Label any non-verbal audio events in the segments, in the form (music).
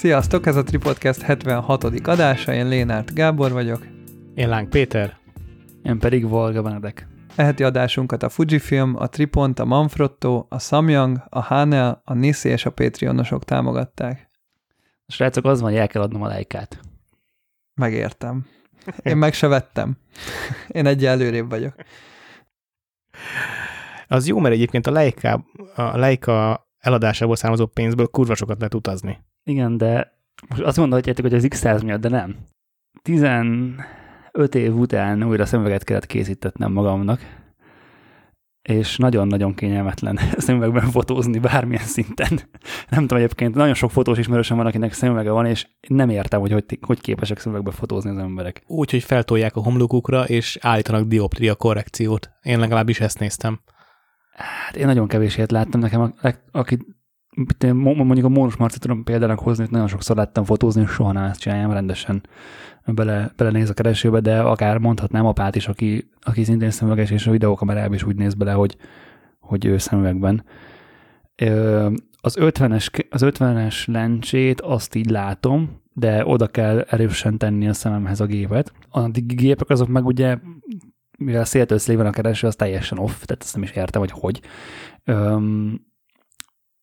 Sziasztok, ez a Tripodcast 76. adása, én Lénárt Gábor vagyok. Én Láng Péter. Én pedig Volga Benedek. Eheti adásunkat a Fujifilm, a Tripont, a Manfrotto, a Samyang, a Hanel, a Nissi és a Patreonosok támogatták. A srácok, az van, hogy el kell adnom a lejkát. Megértem. Én meg se vettem. Én egy előrébb vagyok. Az jó, mert egyébként a Leica, a Leica eladásából származó pénzből kurva sokat lehet utazni. Igen, de most azt gondolhatjátok, hogy az X100 miatt, de nem. 15 év után újra szemüveget kellett készítetnem magamnak, és nagyon-nagyon kényelmetlen (laughs) szemüvegben fotózni bármilyen szinten. Nem tudom egyébként, nagyon sok fotós ismerősöm van, akinek szemüvege van, és nem értem, hogy hogy, hogy képesek szemüvegbe fotózni az emberek. Úgy, hogy feltolják a homlokukra, és állítanak dioptria korrekciót. Én legalábbis ezt néztem. Hát én nagyon kevés ilyet láttam nekem, aki mondjuk a Mónus Marci tudom példának hozni, hogy nagyon sokszor láttam fotózni, és soha nem ezt csináljam rendesen bele, belenéz a keresőbe, de akár mondhatnám apát is, aki, aki szintén szemüveges, és a videókamerában is úgy néz bele, hogy, hogy ő szemüvegben. Az 50-es, az 50-es lencsét azt így látom, de oda kell erősen tenni a szememhez a gépet. A gépek azok meg ugye mivel széltől van a kereső, az teljesen off, tehát ezt nem is értem, hogy hogy.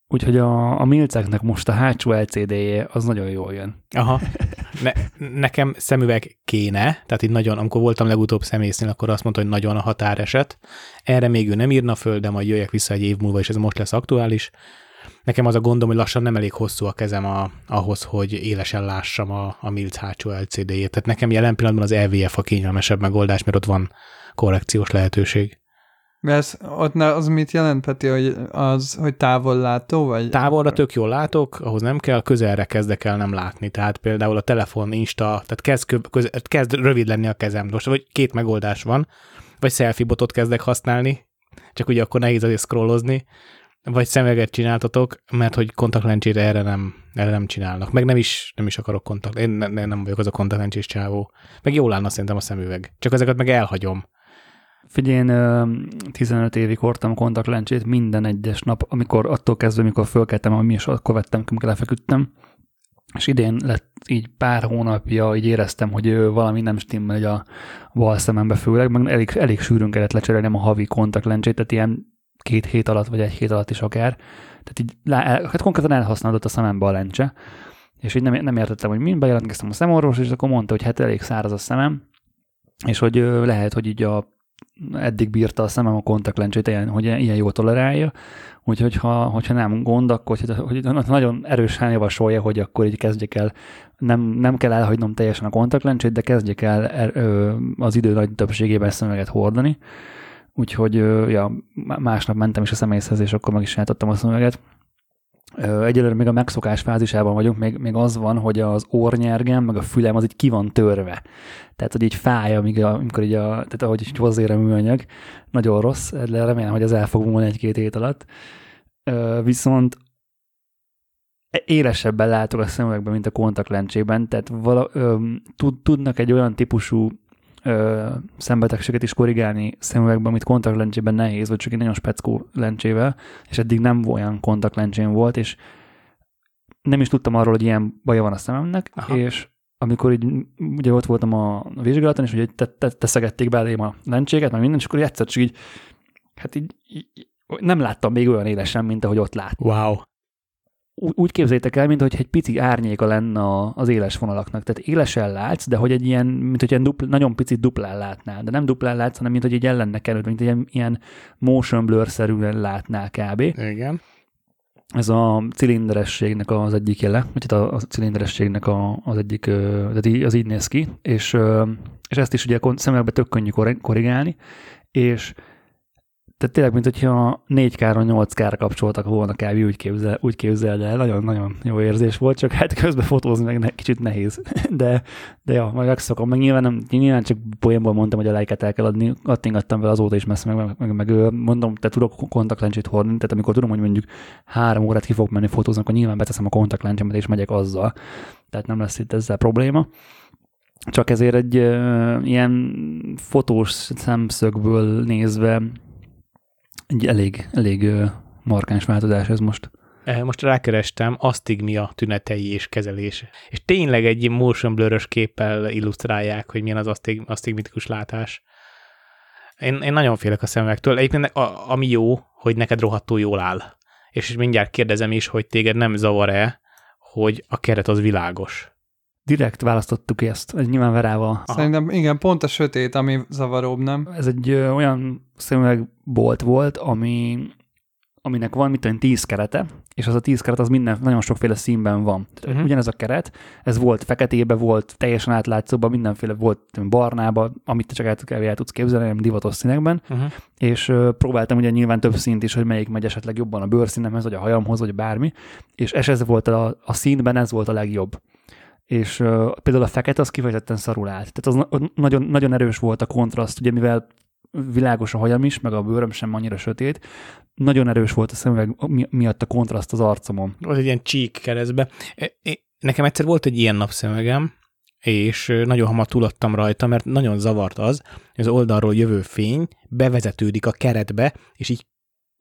Úgyhogy a, a milceknek most a hátsó LCD-je az nagyon jól jön. Aha. (laughs) Ne, nekem szemüveg kéne, tehát itt nagyon, amikor voltam legutóbb szemésznél, akkor azt mondta, hogy nagyon a határeset. Erre még ő nem írna föl, de majd jöjjek vissza egy év múlva, és ez most lesz aktuális. Nekem az a gondom, hogy lassan nem elég hosszú a kezem a, ahhoz, hogy élesen lássam a, a Milc hátsó LCD-jét. Tehát nekem jelen pillanatban az EVF a kényelmesebb megoldás, mert ott van korrekciós lehetőség. Ez, ott az mit jelent, Peti, hogy az, hogy távollátó, vagy? Távolra tök jól látok, ahhoz nem kell, közelre kezdek el nem látni. Tehát például a telefon, Insta, tehát kezd, köz, kezd rövid lenni a kezem. Most vagy két megoldás van, vagy selfie botot kezdek használni, csak ugye akkor nehéz azért scrollozni, vagy szemeget csináltatok, mert hogy kontaktlencsére erre nem, erre nem csinálnak. Meg nem is, nem is akarok kontakt, én ne, nem vagyok az a kontaktlencsés csávó. Meg jól állna szerintem a szemüveg. Csak ezeket meg elhagyom. Figyelj, én 15 évig hordtam kontaktlencsét minden egyes nap, amikor attól kezdve, amikor fölkeltem, ami is akkor vettem, amikor lefeküdtem. És idén lett így pár hónapja, így éreztem, hogy valami nem stimmel a bal szemembe főleg, meg elég, elég sűrűn kellett lecserélnem a havi kontaktlencsét, tehát ilyen két hét alatt, vagy egy hét alatt is akár. Tehát így, hát konkrétan elhasználódott a szemembe a lencse, és így nem, nem értettem, hogy mind bejelentkeztem a szemorvos, és akkor mondta, hogy hát elég száraz a szemem, és hogy lehet, hogy így a eddig bírta a szemem a kontaktlencsét, ilyen, hogy ilyen jól tolerálja, úgyhogy ha, hogyha nem gond, akkor hogy, hogy nagyon erősen javasolja, hogy akkor így kezdjek el, nem, nem kell elhagynom teljesen a kontaktlencsét, de kezdjek el er, az idő nagy többségében szemüveget hordani, úgyhogy ja, másnap mentem is a személyhez, és akkor meg is a szemüveget, Egyelőre még a megszokás fázisában vagyunk, még, még az van, hogy az ornyergem, meg a fülem az így ki van törve. Tehát, hogy így fáj, amíg amikor így a, tehát ahogy így hozzér a műanyag, nagyon rossz, de remélem, hogy ez el fog múlni egy-két hét alatt. Viszont élesebben látok a szemüvegben, mint a kontaktlencsében, tehát vala, tud, tudnak egy olyan típusú ö, szembetegséget is korrigálni szemüvegben, amit kontaktlencsében nehéz, vagy csak egy nagyon speckó lencsével, és eddig nem olyan kontaktlencsén volt, és nem is tudtam arról, hogy ilyen baja van a szememnek, Aha. és amikor így, ugye ott voltam a vizsgálaton, és ugye te, te, teszegették belém a lencséget, meg minden, és akkor egyszer csak így, hát így, így nem láttam még olyan élesen, mint ahogy ott láttam. Wow úgy képzeljétek el, mint hogy egy pici árnyéka lenne az éles vonalaknak. Tehát élesen látsz, de hogy egy ilyen, mint hogy egy dupl, nagyon picit duplán látnál. De nem duplán látsz, hanem mint hogy egy ellen kerül, mint egy ilyen, ilyen motion blur-szerűen látnál kb. Igen. Ez a cilinderességnek az egyik jele, vagy hát a, a cilinderességnek a, az egyik, tehát az így néz ki, és, és ezt is ugye szemekbe tök könnyű korrigálni, és tehát tényleg, mint hogyha 4K-ra 8K-ra kapcsoltak volna kb. úgy, képzel, úgy képzeld el, nagyon-nagyon jó érzés volt, csak hát közben fotózni meg ne, kicsit nehéz. (laughs) De, de ja, majd megszokom, meg nyilván, nem, nyilván csak poénból mondtam, hogy a lájkát el kell adni, attingattam vele azóta is messze, meg, meg, meg mondom, te tudok kontaktlencsét hordni, tehát amikor tudom, hogy mondjuk három órát ki fogok menni fotózni, akkor nyilván beteszem a kontaktlencsemet és megyek azzal. Tehát nem lesz itt ezzel probléma csak ezért egy uh, ilyen fotós szemszögből nézve egy elég, elég markáns változás ez most. Eh, Most rákerestem, asztigmia tünetei és kezelése. És tényleg egy motion blur képpel illusztrálják, hogy milyen az asztig, asztigmatikus látás. Én, én nagyon félek a szemüvegtől. Egyébként a, ami jó, hogy neked rohadtul jól áll. És mindjárt kérdezem is, hogy téged nem zavar-e, hogy a keret az világos. Direkt választottuk ezt, ez nyilván Verával. Aha. Szerintem igen, pont a sötét, ami zavaróbb, nem? Ez egy ö, olyan szemüvegbolt volt, ami, aminek van mit tudom, tíz kerete, és az a tíz keret az minden, nagyon sokféle színben van. Uh-huh. Ugyanez a keret, ez volt feketébe, volt teljesen átlátszóban, mindenféle volt barnába, amit te csak el, el, tudsz képzelni, nem divatos színekben, Uh-huh. és ö, próbáltam ugye nyilván több színt is, hogy melyik megy esetleg jobban a bőrszínemhez, vagy a hajamhoz, vagy bármi, és ez, ez volt a, a színben, ez volt a legjobb. És ö, például a fekete az kifejezetten szarul állt. Tehát az na- nagyon, nagyon erős volt a kontraszt, ugye mivel világos a hajam is, meg a bőröm sem annyira sötét, nagyon erős volt a szemüveg mi- miatt a kontraszt az arcomon. Volt egy ilyen csík keresztbe. E- e- Nekem egyszer volt egy ilyen napszemegem, és nagyon hamar túladtam rajta, mert nagyon zavart az, hogy az oldalról jövő fény bevezetődik a keretbe, és így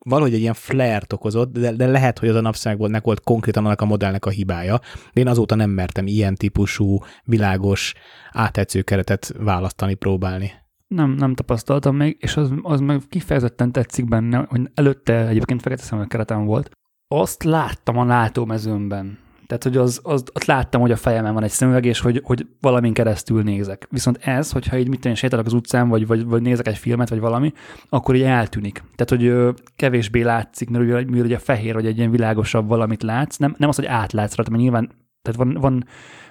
valahogy egy ilyen flare okozott, de, de lehet, hogy az a napszemegnek volt konkrétan annak a modellnek a hibája, de én azóta nem mertem ilyen típusú, világos, áttetsző keretet választani, próbálni. Nem, nem tapasztaltam még, és az, az meg kifejezetten tetszik benne, hogy előtte egyébként fekete szemüveg keretem volt. Azt láttam a látómezőmben. Tehát, hogy az, az, ott láttam, hogy a fejemen van egy szemüveg, és hogy, hogy valamin keresztül nézek. Viszont ez, hogyha így mit én, sétálok az utcán, vagy, vagy, vagy nézek egy filmet, vagy valami, akkor így eltűnik. Tehát, hogy ö, kevésbé látszik, mert ugye, mivel ugye fehér, vagy egy ilyen világosabb valamit látsz, nem, nem az, hogy átlátsz rajta, mert nyilván tehát van, van,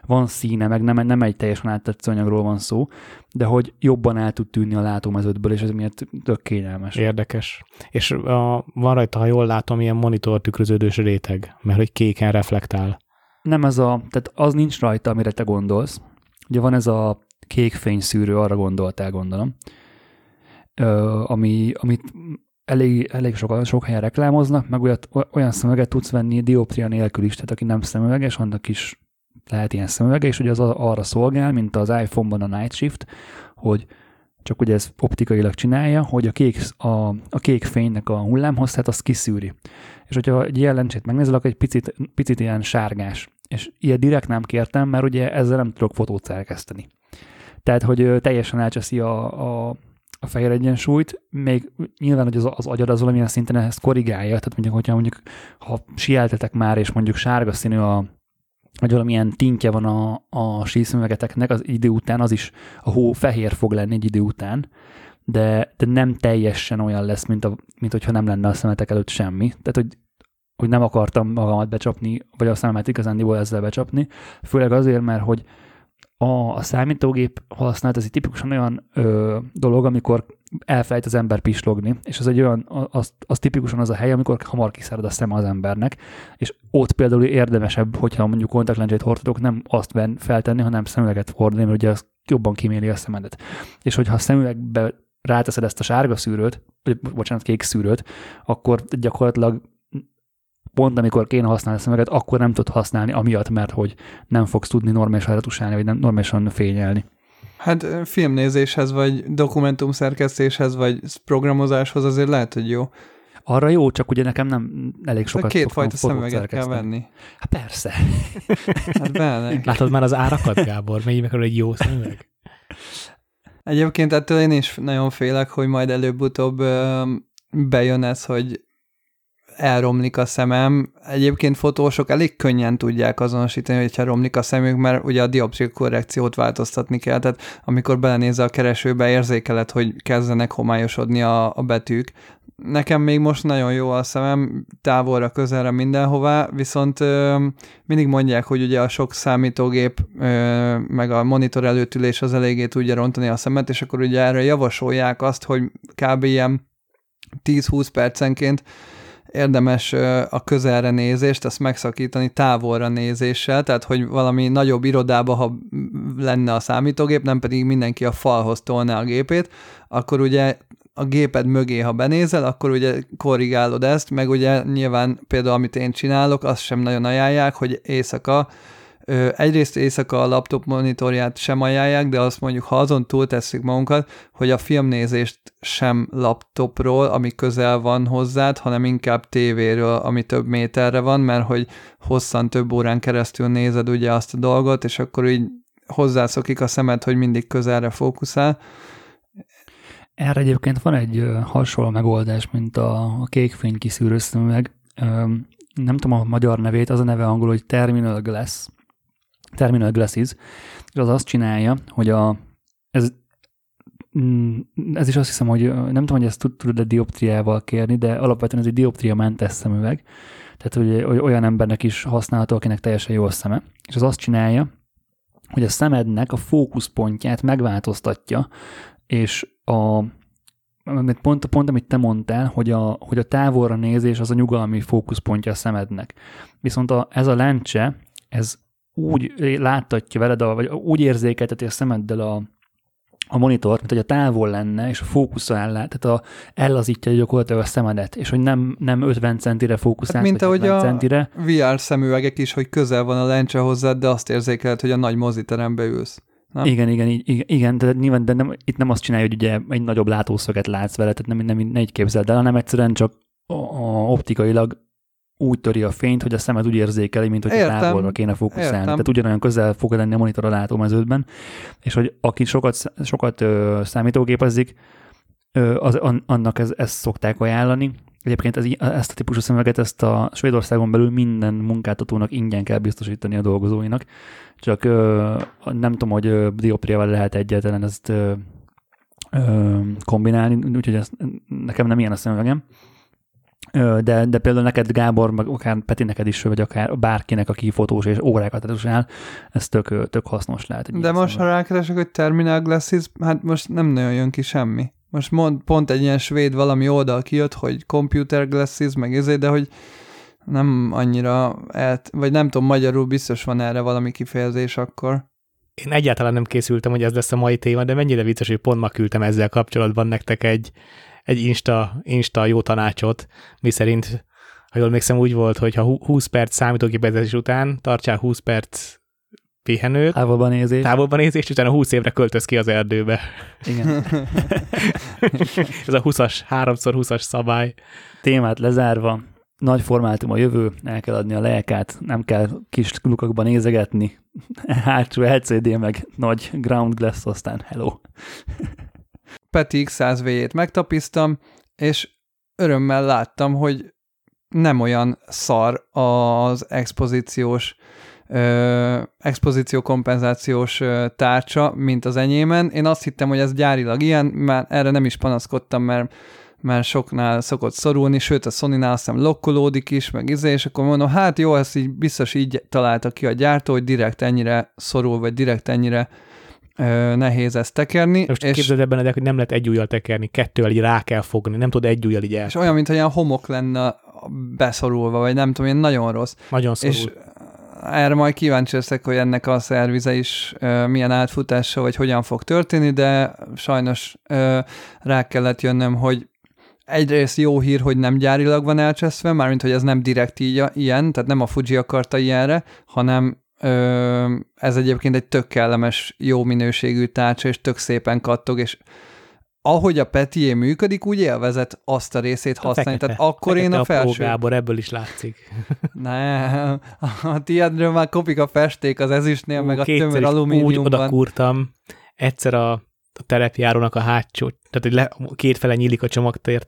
van színe, meg nem, nem egy teljesen áttetsző anyagról van szó, de hogy jobban el tud tűnni a látómeződből, és ez miatt tök kényelmes. Érdekes. És a, van rajta, ha jól látom, ilyen monitor tükröződős réteg, mert hogy kéken reflektál. Nem ez a, tehát az nincs rajta, amire te gondolsz. Ugye van ez a kék fényszűrő, arra gondoltál, gondolom, Ö, ami, amit elég, elég sok, sok helyen reklámoznak, meg olyat, olyan szemüveget tudsz venni dioptria nélkül is, tehát aki nem szemüveges, annak is lehet ilyen szemüvege, és ugye az arra szolgál, mint az iPhone-ban a Night Shift, hogy csak ugye ez optikailag csinálja, hogy a kék, a, a kék fénynek a hullámhosszát azt kiszűri. És hogyha egy ilyen lencsét megnézel, akkor egy picit, picit ilyen sárgás. És ilyet direkt nem kértem, mert ugye ezzel nem tudok fotót szerkeszteni. Tehát, hogy teljesen elcseszi a, a, a fehér egyensúlyt, még nyilván, hogy az, az agyad az valamilyen szinten ezt korrigálja, tehát mondjuk, hogyha mondjuk, ha sieltetek már, és mondjuk sárga színű a, vagy valamilyen tintje van a, a síszmüvegeteknek, az idő után az is, a hó fehér fog lenni egy idő után, de, de nem teljesen olyan lesz, mint, a, mint hogyha nem lenne a szemetek előtt semmi. Tehát, hogy, hogy nem akartam magamat becsapni, vagy a szememet igazándiból ezzel becsapni, főleg azért, mert hogy a, a számítógép használat, ez egy tipikusan olyan ö, dolog, amikor elfelejt az ember pislogni, és az egy olyan, az, az tipikusan az a hely, amikor hamar kiszárad a szeme az embernek, és ott például érdemesebb, hogyha mondjuk kontaktlencsét hordok, nem azt ven feltenni, hanem szemüveget hordani, mert ugye az jobban kiméli a szemedet. És hogyha a szemüvegbe ráteszed ezt a sárga szűrőt, vagy bocsánat, kék szűrőt, akkor gyakorlatilag pont amikor kéne használni a szemüveget, akkor nem tud használni, amiatt, mert hogy nem fogsz tudni normálisan retusálni, vagy nem normálisan fényelni. Hát filmnézéshez, vagy dokumentumszerkesztéshez, vagy programozáshoz azért lehet, hogy jó. Arra jó, csak ugye nekem nem elég De sokat két szoktam fajta fotót szemüveget kell szerkeszteni. venni. Hát persze. (laughs) Hát benne. Látod már az árakat, Gábor? Mennyi meg egy jó szemüveg? Egyébként ettől én is nagyon félek, hogy majd előbb-utóbb bejön ez, hogy elromlik a szemem. Egyébként fotósok elég könnyen tudják azonosítani, hogyha romlik a szemük, mert ugye a dioptria korrekciót változtatni kell, tehát amikor belenézel a keresőbe, érzékeled, hogy kezdenek homályosodni a, a betűk. Nekem még most nagyon jó a szemem, távolra, közelre, mindenhová, viszont ö, mindig mondják, hogy ugye a sok számítógép, ö, meg a monitor előttülés az eléggé tudja rontani a szemet, és akkor ugye erre javasolják azt, hogy kb. ilyen 10-20 percenként érdemes a közelre nézést, ezt megszakítani távolra nézéssel, tehát hogy valami nagyobb irodába, ha lenne a számítógép, nem pedig mindenki a falhoz tolná a gépét, akkor ugye a géped mögé, ha benézel, akkor ugye korrigálod ezt, meg ugye nyilván például amit én csinálok, azt sem nagyon ajánlják, hogy éjszaka egyrészt éjszaka a laptop monitorját sem ajánlják, de azt mondjuk, ha azon túl tesszük magunkat, hogy a filmnézést sem laptopról, ami közel van hozzád, hanem inkább tévéről, ami több méterre van, mert hogy hosszan több órán keresztül nézed ugye azt a dolgot, és akkor így hozzászokik a szemed, hogy mindig közelre fókuszál. Erre egyébként van egy hasonló megoldás, mint a, a kékfény kiszűrő szemüveg. Nem tudom a magyar nevét, az a neve angol, hogy Terminal Glass. Terminal Glasses. És az azt csinálja, hogy a, ez, mm, ez is azt hiszem, hogy nem tudom, hogy ezt tud- tudod-e dioptriával kérni, de alapvetően ez egy dioptriamentes szemüveg. Tehát hogy oly- olyan embernek is használható, akinek teljesen jó a szeme. És az azt csinálja, hogy a szemednek a fókuszpontját megváltoztatja, és a, amit pont, pont amit te mondtál, hogy a, hogy a távolra nézés az a nyugalmi fókuszpontja a szemednek. Viszont a, ez a lencse, ez úgy láttatja veled, a, vagy úgy érzékelteti a szemeddel a, a monitor, mint hogy a távol lenne, és a fókuszra áll, tehát a, ellazítja gyakorlatilag a szemedet, és hogy nem, nem 50 centire fókuszál, Hát mint ahogy 70 a- centire. VR szemüvegek is, hogy közel van a lencse hozzád, de azt érzékeled, hogy a nagy moziterembe ülsz. Nem? Igen, igen, igen, igen, de nyilván de nem, itt nem azt csinálja, hogy ugye egy nagyobb látószöget látsz vele, tehát nem, nem, nem így képzeld el, hanem egyszerűen csak a, a optikailag úgy töri a fényt, hogy a szemed úgy érzékeli, mint hogy távolra kéne fókuszálni. értem. Tehát ugyanolyan közel fog lenni a monitor a látómeződben, és hogy aki sokat, sokat ö, számítógépezik, ö, az, an, annak ez, ezt szokták ajánlani. Egyébként ez, ezt a típusú szemüveget, ezt a Svédországon belül minden munkáltatónak ingyen kell biztosítani a dolgozóinak. Csak ö, nem tudom, hogy ö, dioptriával lehet egyáltalán ezt ö, ö, kombinálni, úgyhogy ez, nekem nem ilyen a szemüvegem. De, de például neked, Gábor, meg akár Peti neked is, vagy akár bárkinek, aki fotós és órákat redusál, ez tök, tök hasznos lehet. De most, ha szemüveg. rákeresek, hogy Terminal Glasses, hát most nem nagyon jön ki semmi. Most mond, pont egy ilyen svéd valami oldal kijött, hogy Computer Glasses, meg ezért, de hogy nem annyira, elt, vagy nem tudom, magyarul biztos van erre valami kifejezés akkor. Én egyáltalán nem készültem, hogy ez lesz a mai téma, de mennyire vicces, hogy pont ma küldtem ezzel kapcsolatban nektek egy, egy Insta, Insta jó tanácsot, mi szerint, ha jól emlékszem, úgy volt, hogy ha hú- 20 perc számítógépezés után tartsál 20 perc pihenőt, Távolban nézés. távolban nézést, utána 20 évre költöz ki az erdőbe. Igen. (laughs) Ez a 20-as, 3x20-as szabály. Témát lezárva, nagy formátum a jövő, el kell adni a lelkát, nem kell kis lukakba nézegetni, (laughs) hátsó LCD meg nagy ground glass, aztán hello. Peti X100V-jét megtapisztam, és örömmel láttam, hogy nem olyan szar az expozíciós ö, expozíció kompenzációs tárcsa, mint az enyémen. Én azt hittem, hogy ez gyárilag ilyen, már erre nem is panaszkodtam, mert mert soknál szokott szorulni, sőt a Sony-nál azt hiszem lokkolódik is, meg izé, és akkor mondom, hát jó, ezt így biztos így találta ki a gyártó, hogy direkt ennyire szorul, vagy direkt ennyire ö, nehéz ezt tekerni. Most és, képzeld ebben, hogy nem lehet egy ujjal tekerni, kettővel így rá kell fogni, nem tud egy ujjal így el. és olyan, mintha ilyen homok lenne beszorulva, vagy nem tudom, ilyen nagyon rossz. Nagyon szorul. És erre majd kíváncsi leszek, hogy ennek a szervize is ö, milyen átfutása, vagy hogyan fog történni, de sajnos ö, rá kellett jönnöm, hogy egyrészt jó hír, hogy nem gyárilag van elcseszve, mármint, hogy ez nem direkt így ilyen, tehát nem a Fuji akarta ilyenre, hanem ez egyébként egy tök kellemes, jó minőségű tárcsa, és tök szépen kattog, és ahogy a Petié működik, úgy élvezett azt a részét használni. Tehát akkor én a apró felső... Gábor, ebből is látszik. (laughs) Nem, a tiédről már kopik a festék az ezüstnél, meg a tömör is úgy alumíniumban. odakúrtam, egyszer a, a terepjárónak a hátsó, tehát hogy le, kétfele nyílik a csomagtér,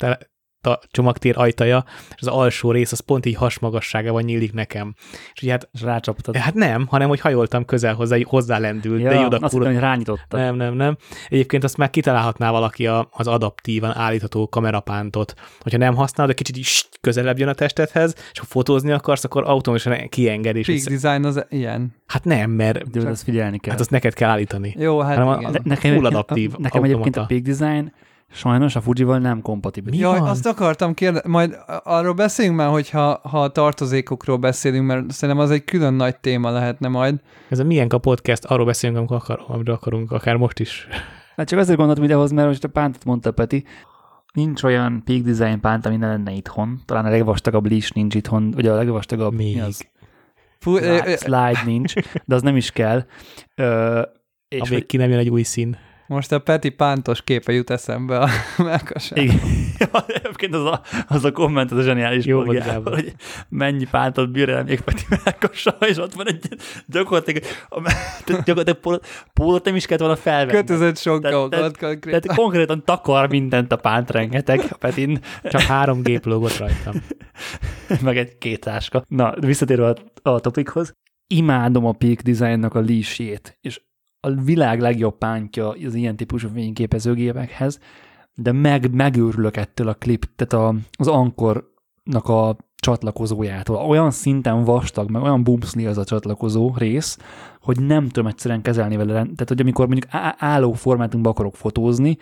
a csomagtér ajtaja, és az alsó rész az pont így hasmagasságában nyílik nekem. És ugye hát, És rácsaptad. hát nem, hanem hogy hajoltam közel hozzá, hozzálendült, ja, de így azt odakúrtam. hogy rányitottad. Nem, nem, nem. Egyébként azt már kitalálhatná valaki a, az adaptívan állítható kamerapántot. Hogyha nem használod, de kicsit is közelebb jön a testedhez, és ha fotózni akarsz, akkor automatikusan kienged. És Peak design az ilyen. Hát nem, mert De ezt figyelni kell. hát azt neked kell állítani. Jó, hát Hanem a- igen. de- nekem, full adaptív Nekem egyébként a. Peak Design sajnos a Fujival nem kompatibilis. Mi Jaj, van? azt akartam kérdezni, majd arról beszéljünk már, hogyha ha a tartozékokról beszélünk, mert szerintem az egy külön nagy téma lehetne majd. Ez a milyen a podcast, arról beszélünk, amikor akar, amiről akarunk, akár most is. Hát csak azért gondoltam idehoz, mert most a pántot mondta Peti, nincs olyan Peak Design pánt, ami ne lenne itthon. Talán a legvastagabb leash nincs itthon, vagy a legvastagabb Még. mi az? Ö, slide, slide nincs, de az nem is kell. Ö, és Amíg hogy, ki nem jön egy új szín. Most a Peti pántos képe jut eszembe a (laughs) melkasán. igen, (laughs) egyébként az a, az a komment, az a zseniális Jó Gábor. hogy mennyi pántot bír el még Peti Melkossal, és ott van egy gyakorlatilag, a, gyakorlatilag pólót, pólót nem is kellett volna felvenni. Kötözött sokkal tehát- konkrét. Tehát konkrétan takar mindent a pánt rengeteg, a Petin, Csak három gép lógott rajtam. (laughs) meg egy két táska. Na, visszatérve a, a topikhoz. Imádom a Peak Designnak a leash és a világ legjobb pántja az ilyen típusú fényképezőgépekhez, de meg, megőrülök ettől a klip, tehát a, az ankornak a csatlakozójától. Olyan szinten vastag, meg olyan bumszli az a csatlakozó rész, hogy nem tudom egyszerűen kezelni vele. Tehát, hogy amikor mondjuk álló formátumban akarok fotózni,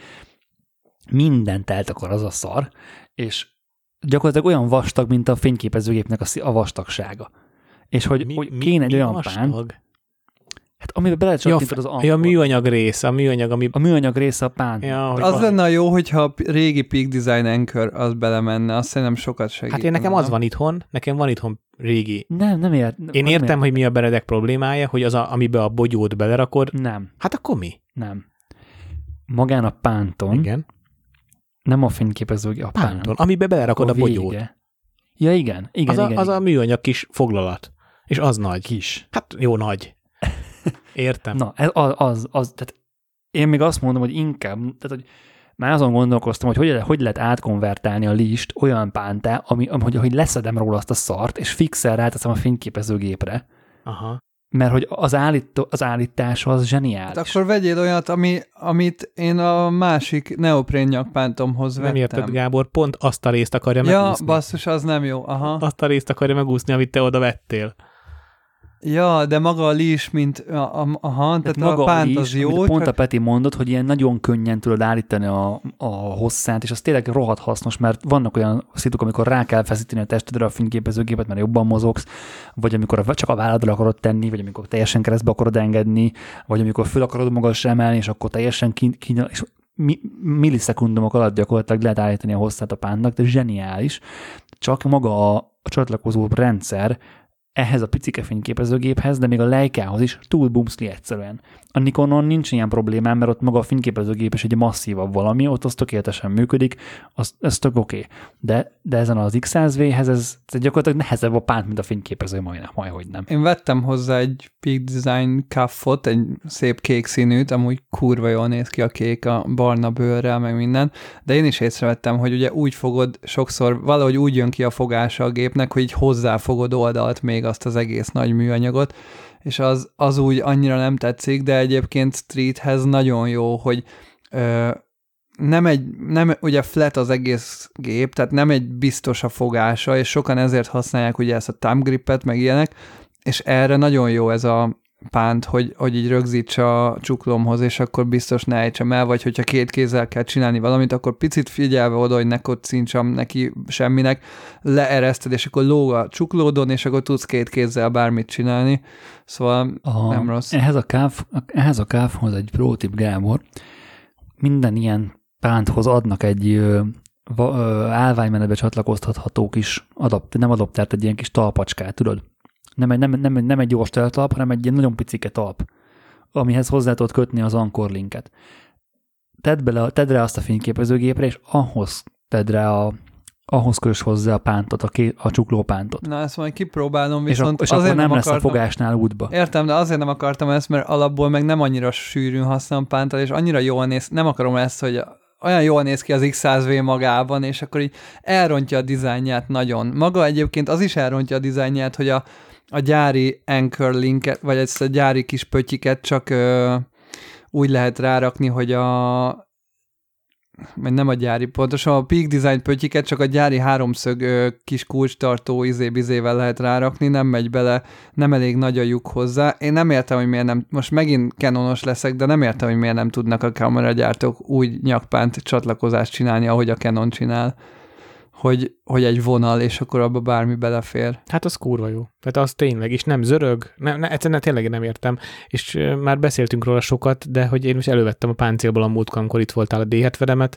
mindent eltakar az a szar, és gyakorlatilag olyan vastag, mint a fényképezőgépnek a, vastagsága. És hogy, mi, hogy kéne egy olyan vastag? pánt, hát amiben bele Ja, csak az ankor. Ja, a műanyag rész, a műanyag, ami... a műanyag része a pánt. Ja, Az van. lenne a jó, hogyha a régi Peak Design Anchor az belemenne, azt szerintem sokat segít. Hát én nekem az van itthon, nekem van itthon régi. Nem, nem ért. Én nem értem, hogy mi a beredek problémája, hogy az, a, amiben a bogyót belerakod, Nem, hát akkor mi? nem. Magán a pánton, Igen. nem a fényképezőgép, a Pánton, pánt. amiben belerakod a vége. bogyót. Ja, igen, igen, Az a, igen. az a igen. műanyag kis foglalat. És az nagy. kis. Hát jó nagy. Értem. Na, ez az, az, az, tehát én még azt mondom, hogy inkább, tehát hogy már azon gondolkoztam, hogy hogy, le- hogy lehet átkonvertálni a list olyan pántá, ami, ami hogy, hogy leszedem róla azt a szart, és fixel ráteszem a fényképezőgépre, Aha. mert hogy az, állító, az állítása az Hát zseniális. akkor vegyél olyat, ami, amit én a másik neoprén nyakpántomhoz vettem. Nem érted, Gábor, pont azt a részt akarja Ja, megúszni. basszus, az nem jó. Aha. Azt a részt akarja megúszni, amit te oda vettél. Ja, de maga a leash, mint, a, a, aha, tehát, tehát a pánt is, az jó, amit pont a csak Peti mondott, hogy ilyen nagyon könnyen tudod állítani a, a hosszát, és az tényleg rohadt hasznos, mert vannak olyan szituk, amikor rá kell feszíteni a testedre a fényképezőgépet, mert jobban mozogsz, vagy amikor a- csak a válladra akarod tenni, vagy amikor teljesen keresztbe akarod engedni, vagy amikor föl akarod magas emelni, és akkor teljesen kín, kín, és mi, millisekundumok alatt gyakorlatilag lehet állítani a hosszát a pántnak, de zseniális. Csak maga a, a csatlakozó rendszer ehhez a picike fényképezőgéphez, de még a Leicahoz is túl bumszli egyszerűen. A Nikonon nincs ilyen problémám, mert ott maga a fényképezőgép is egy masszívabb valami, ott az tökéletesen működik, az, ez tök oké. Okay. De, de ezen az X100V-hez ez, ez gyakorlatilag nehezebb a pánt, mint a fényképező, majdnem, majd nem. én vettem hozzá egy Peak Design kaffot, egy szép kék színűt, amúgy kurva jól néz ki a kék a barna bőrrel, meg minden, de én is észrevettem, hogy ugye úgy fogod, sokszor valahogy úgy jön ki a fogása a gépnek, hogy így hozzáfogod oldalt még azt az egész nagy műanyagot, és az, az úgy annyira nem tetszik, de egyébként streethez nagyon jó, hogy ö, nem egy, nem, ugye flat az egész gép, tehát nem egy biztos a fogása, és sokan ezért használják ugye ezt a thumb gripet, meg ilyenek, és erre nagyon jó ez a pánt, hogy, hogy így rögzítse a csuklomhoz, és akkor biztos ne ejtsem el, vagy hogyha két kézzel kell csinálni valamit, akkor picit figyelve oda, hogy ne kocincsam neki semminek, leereszted, és akkor lóg a csuklódon, és akkor tudsz két kézzel bármit csinálni. Szóval A, nem rossz. Ehhez a, káv, ehhez a kávhoz egy pro tip, Gábor, minden ilyen pánthoz adnak egy állványmenetbe csatlakoztatható kis adapt, nem adaptert, egy ilyen kis talpacskát, tudod? Nem egy, nem, nem, nem egy gyors teltalp, hanem egy ilyen nagyon picike talp, amihez hozzá tudod kötni az Anchor linket. Tedd, bele, tedd rá azt a fényképezőgépre, és ahhoz tedd rá a, ahhoz kös hozzá a pántot, a, ké, a csuklópántot. Na, ezt majd kipróbálom, És, viszont ak- és akkor azért nem, nem lesz akartam, a fogásnál útba. Értem, de azért nem akartam ezt, mert alapból meg nem annyira sűrűn használom pántal, és annyira jól néz, nem akarom ezt, hogy olyan jól néz ki az X100V magában, és akkor így elrontja a dizájnját nagyon. Maga egyébként az is elrontja a dizájnját, hogy a, a gyári anchor linket, vagy ezt a gyári kis pötyiket csak ö, úgy lehet rárakni, hogy a vagy nem a gyári, pontosan a Peak Design pötyiket csak a gyári háromszög ö, kis kulcstartó izé-bizével lehet rárakni, nem megy bele, nem elég nagy a lyuk hozzá. Én nem értem, hogy miért nem, most megint Canonos leszek, de nem értem, hogy miért nem tudnak a kameragyártók úgy nyakpánt csatlakozást csinálni, ahogy a Canon csinál, hogy, hogy egy vonal, és akkor abba bármi belefér. Hát az kurva jó. Tehát az tényleg, és nem zörög, ne, ne, egyszerűen tényleg nem értem. És már beszéltünk róla sokat, de hogy én most elővettem a páncélból a múltkor, amikor itt voltál a D70-emet,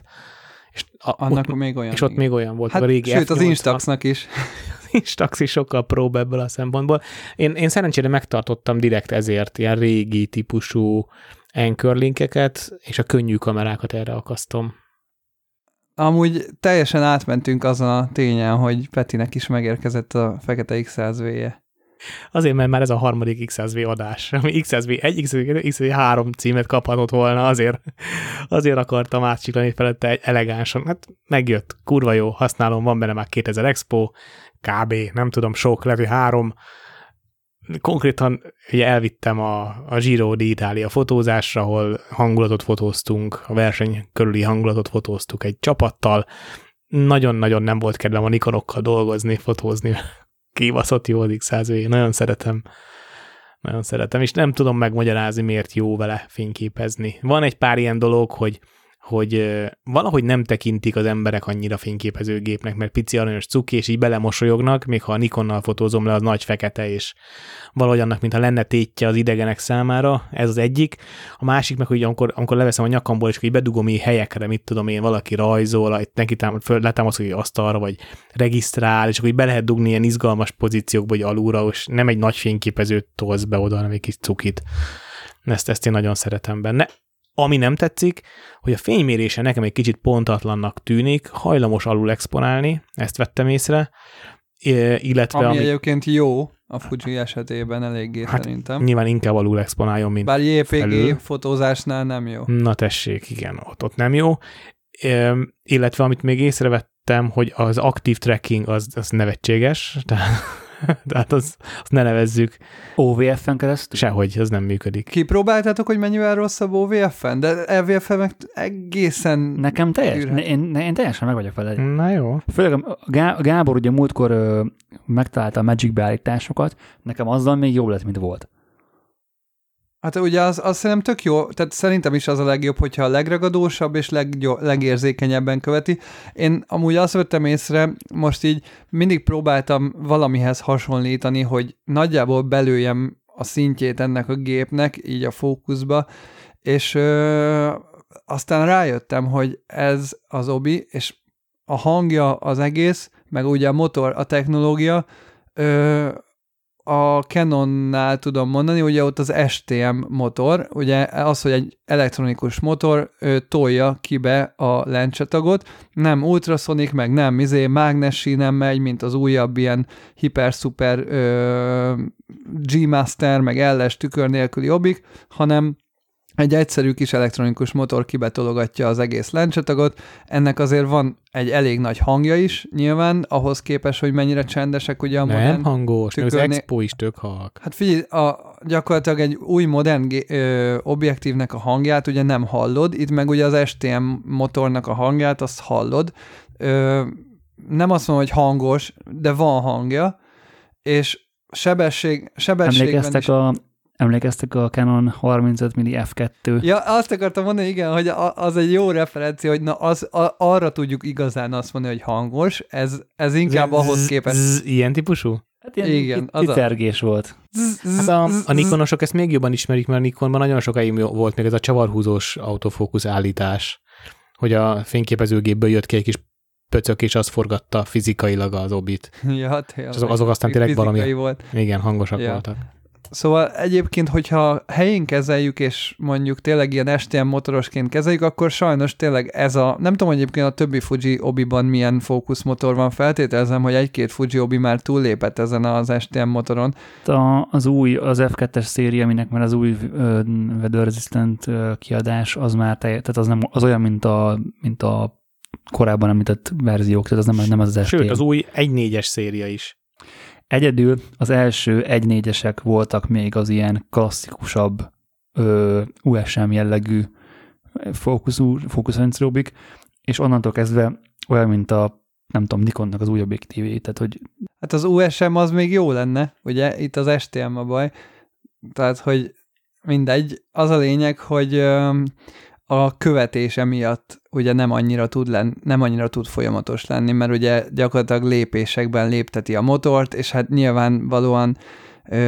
és, a, Annak ott, még olyan. és ott igen. még olyan volt, hát, a régi sőt, az F80. Instaxnak is. (laughs) Instax is sokkal prób ebből a szempontból. Én, én szerencsére megtartottam direkt ezért ilyen régi típusú anchor linkeket, és a könnyű kamerákat erre akasztom. Amúgy teljesen átmentünk azon a tényen, hogy Petinek is megérkezett a fekete XSV-je. Azért, mert már ez a harmadik XSV adás, (laughs) ami XSV 1, XSV 2, XSV 3 címet kaphatott volna, azért, (laughs) azért akartam átcsiklani felette egy elegánsan. Hát megjött, kurva jó, használom, van benne már 2000 Expo, kb. nem tudom, sok, lehet, hogy három. Konkrétan ugye elvittem a, a Giro d'Italia fotózásra, ahol hangulatot fotóztunk, a verseny körüli hangulatot fotóztuk egy csapattal. Nagyon-nagyon nem volt kedvem a Nikonokkal dolgozni, fotózni, kibaszott jó az x nagyon szeretem. Nagyon szeretem, és nem tudom megmagyarázni, miért jó vele fényképezni. Van egy pár ilyen dolog, hogy hogy valahogy nem tekintik az emberek annyira fényképezőgépnek, mert pici aranyos cuki, és így belemosolyognak, még ha a Nikonnal fotózom le, az nagy fekete, és valahogy annak, mintha lenne tétje az idegenek számára, ez az egyik. A másik meg, hogy amikor, amikor leveszem a nyakamból, és így bedugom így helyekre, mit tudom én, valaki rajzol, neki támad, föl, letámaszok egy asztalra, vagy regisztrál, és akkor így be lehet dugni ilyen izgalmas pozíciókba, vagy alulra, és nem egy nagy fényképezőt tolsz be oda, hanem egy kis cukit. Ezt, ezt én nagyon szeretem benne. Ami nem tetszik, hogy a fénymérése nekem egy kicsit pontatlannak tűnik, hajlamos alul exponálni, ezt vettem észre, illetve... Ami, ami egyébként jó a Fuji esetében eléggé hát szerintem. Nyilván inkább alul exponáljon, mint Bár JPG felül. fotózásnál nem jó. Na tessék, igen, ott, ott nem jó. E, illetve amit még észrevettem, hogy az aktív tracking az, az nevetséges, tehát (laughs) Tehát az, azt ne nevezzük. OVF-en keresztül? Sehogy, az nem működik. Kipróbáltátok, hogy mennyivel rosszabb OVF-en? De LVF-en meg egészen... Nekem teljes, ne, én, én, teljesen meg vagyok vele. Na jó. Főleg a Gábor ugye múltkor ö, megtalálta a Magic beállításokat, nekem azzal még jobb lett, mint volt. Hát ugye az, az szerintem tök jó, tehát szerintem is az a legjobb, hogyha a legragadósabb és leggyo- legérzékenyebben követi. Én amúgy azt vettem észre, most így mindig próbáltam valamihez hasonlítani, hogy nagyjából belőjem a szintjét ennek a gépnek, így a fókuszba, és ö, aztán rájöttem, hogy ez az obi, és a hangja az egész, meg ugye a motor, a technológia, ö, a Canonnál tudom mondani, ugye ott az STM motor, ugye az, hogy egy elektronikus motor ö, tolja ki be a lencsetagot, nem ultrasonic, meg nem izé, mágnesi nem megy, mint az újabb ilyen hiper-szuper ö, G-Master, meg LS tükör nélküli obik, hanem egy egyszerű kis elektronikus motor kibetologatja az egész lencsetagot, ennek azért van egy elég nagy hangja is, nyilván, ahhoz képest, hogy mennyire csendesek ugye a Nem modern... hangos, az tükörné- Expo is tök halk. Hát figyelj, a, gyakorlatilag egy új modern ö, objektívnek a hangját ugye nem hallod, itt meg ugye az STM motornak a hangját, azt hallod. Ö, nem azt mondom, hogy hangos, de van hangja, és sebesség, sebességben Emlékeztek is... a, emlékeztek a Canon 35 mm f2 Ja, azt akartam mondani, igen, hogy az egy jó referencia, hogy na az, a, arra tudjuk igazán azt mondani, hogy hangos, ez, ez inkább ahhoz képest. Ilyen típusú? Hát ilyen Igen, az a- ticergés volt. Hát a, a Nikonosok ezt még jobban ismerik, mert a Nikonban nagyon sokáig volt még ez a csavarhúzós autofókusz állítás, hogy a fényképezőgépből jött ki egy kis pöcök, és az forgatta fizikailag az obit. Ja, tényleg. És azok, aztán tényleg valami, volt. igen, hangosak Ja. voltak. Szóval egyébként, hogyha helyén kezeljük, és mondjuk tényleg ilyen STM motorosként kezeljük, akkor sajnos tényleg ez a, nem tudom, egyébként a többi Fuji obiban milyen fókuszmotor van, feltételezem, hogy egy-két Fuji obi már túllépett ezen az STM motoron. A, az új, az F2-es széria, aminek már az új ö, weather resistant ö, kiadás, az már te, tehát az, nem, az olyan, mint a, mint a korábban említett verziók, tehát az nem, nem az az STM. Sőt, az új 1.4-es széria is. Egyedül az első 1.4-esek voltak még az ilyen klasszikusabb ö, USM jellegű fókuszú, fókuszrendszerobik, és onnantól kezdve olyan, mint a nem tudom, Nikonnak az új objektívé, tehát hogy Hát az USM az még jó lenne, ugye? Itt az STM a baj. Tehát, hogy mindegy. Az a lényeg, hogy öm, a követése miatt ugye nem annyira tud lenni, nem annyira tud folyamatos lenni, mert ugye gyakorlatilag lépésekben lépteti a motort, és hát nyilvánvalóan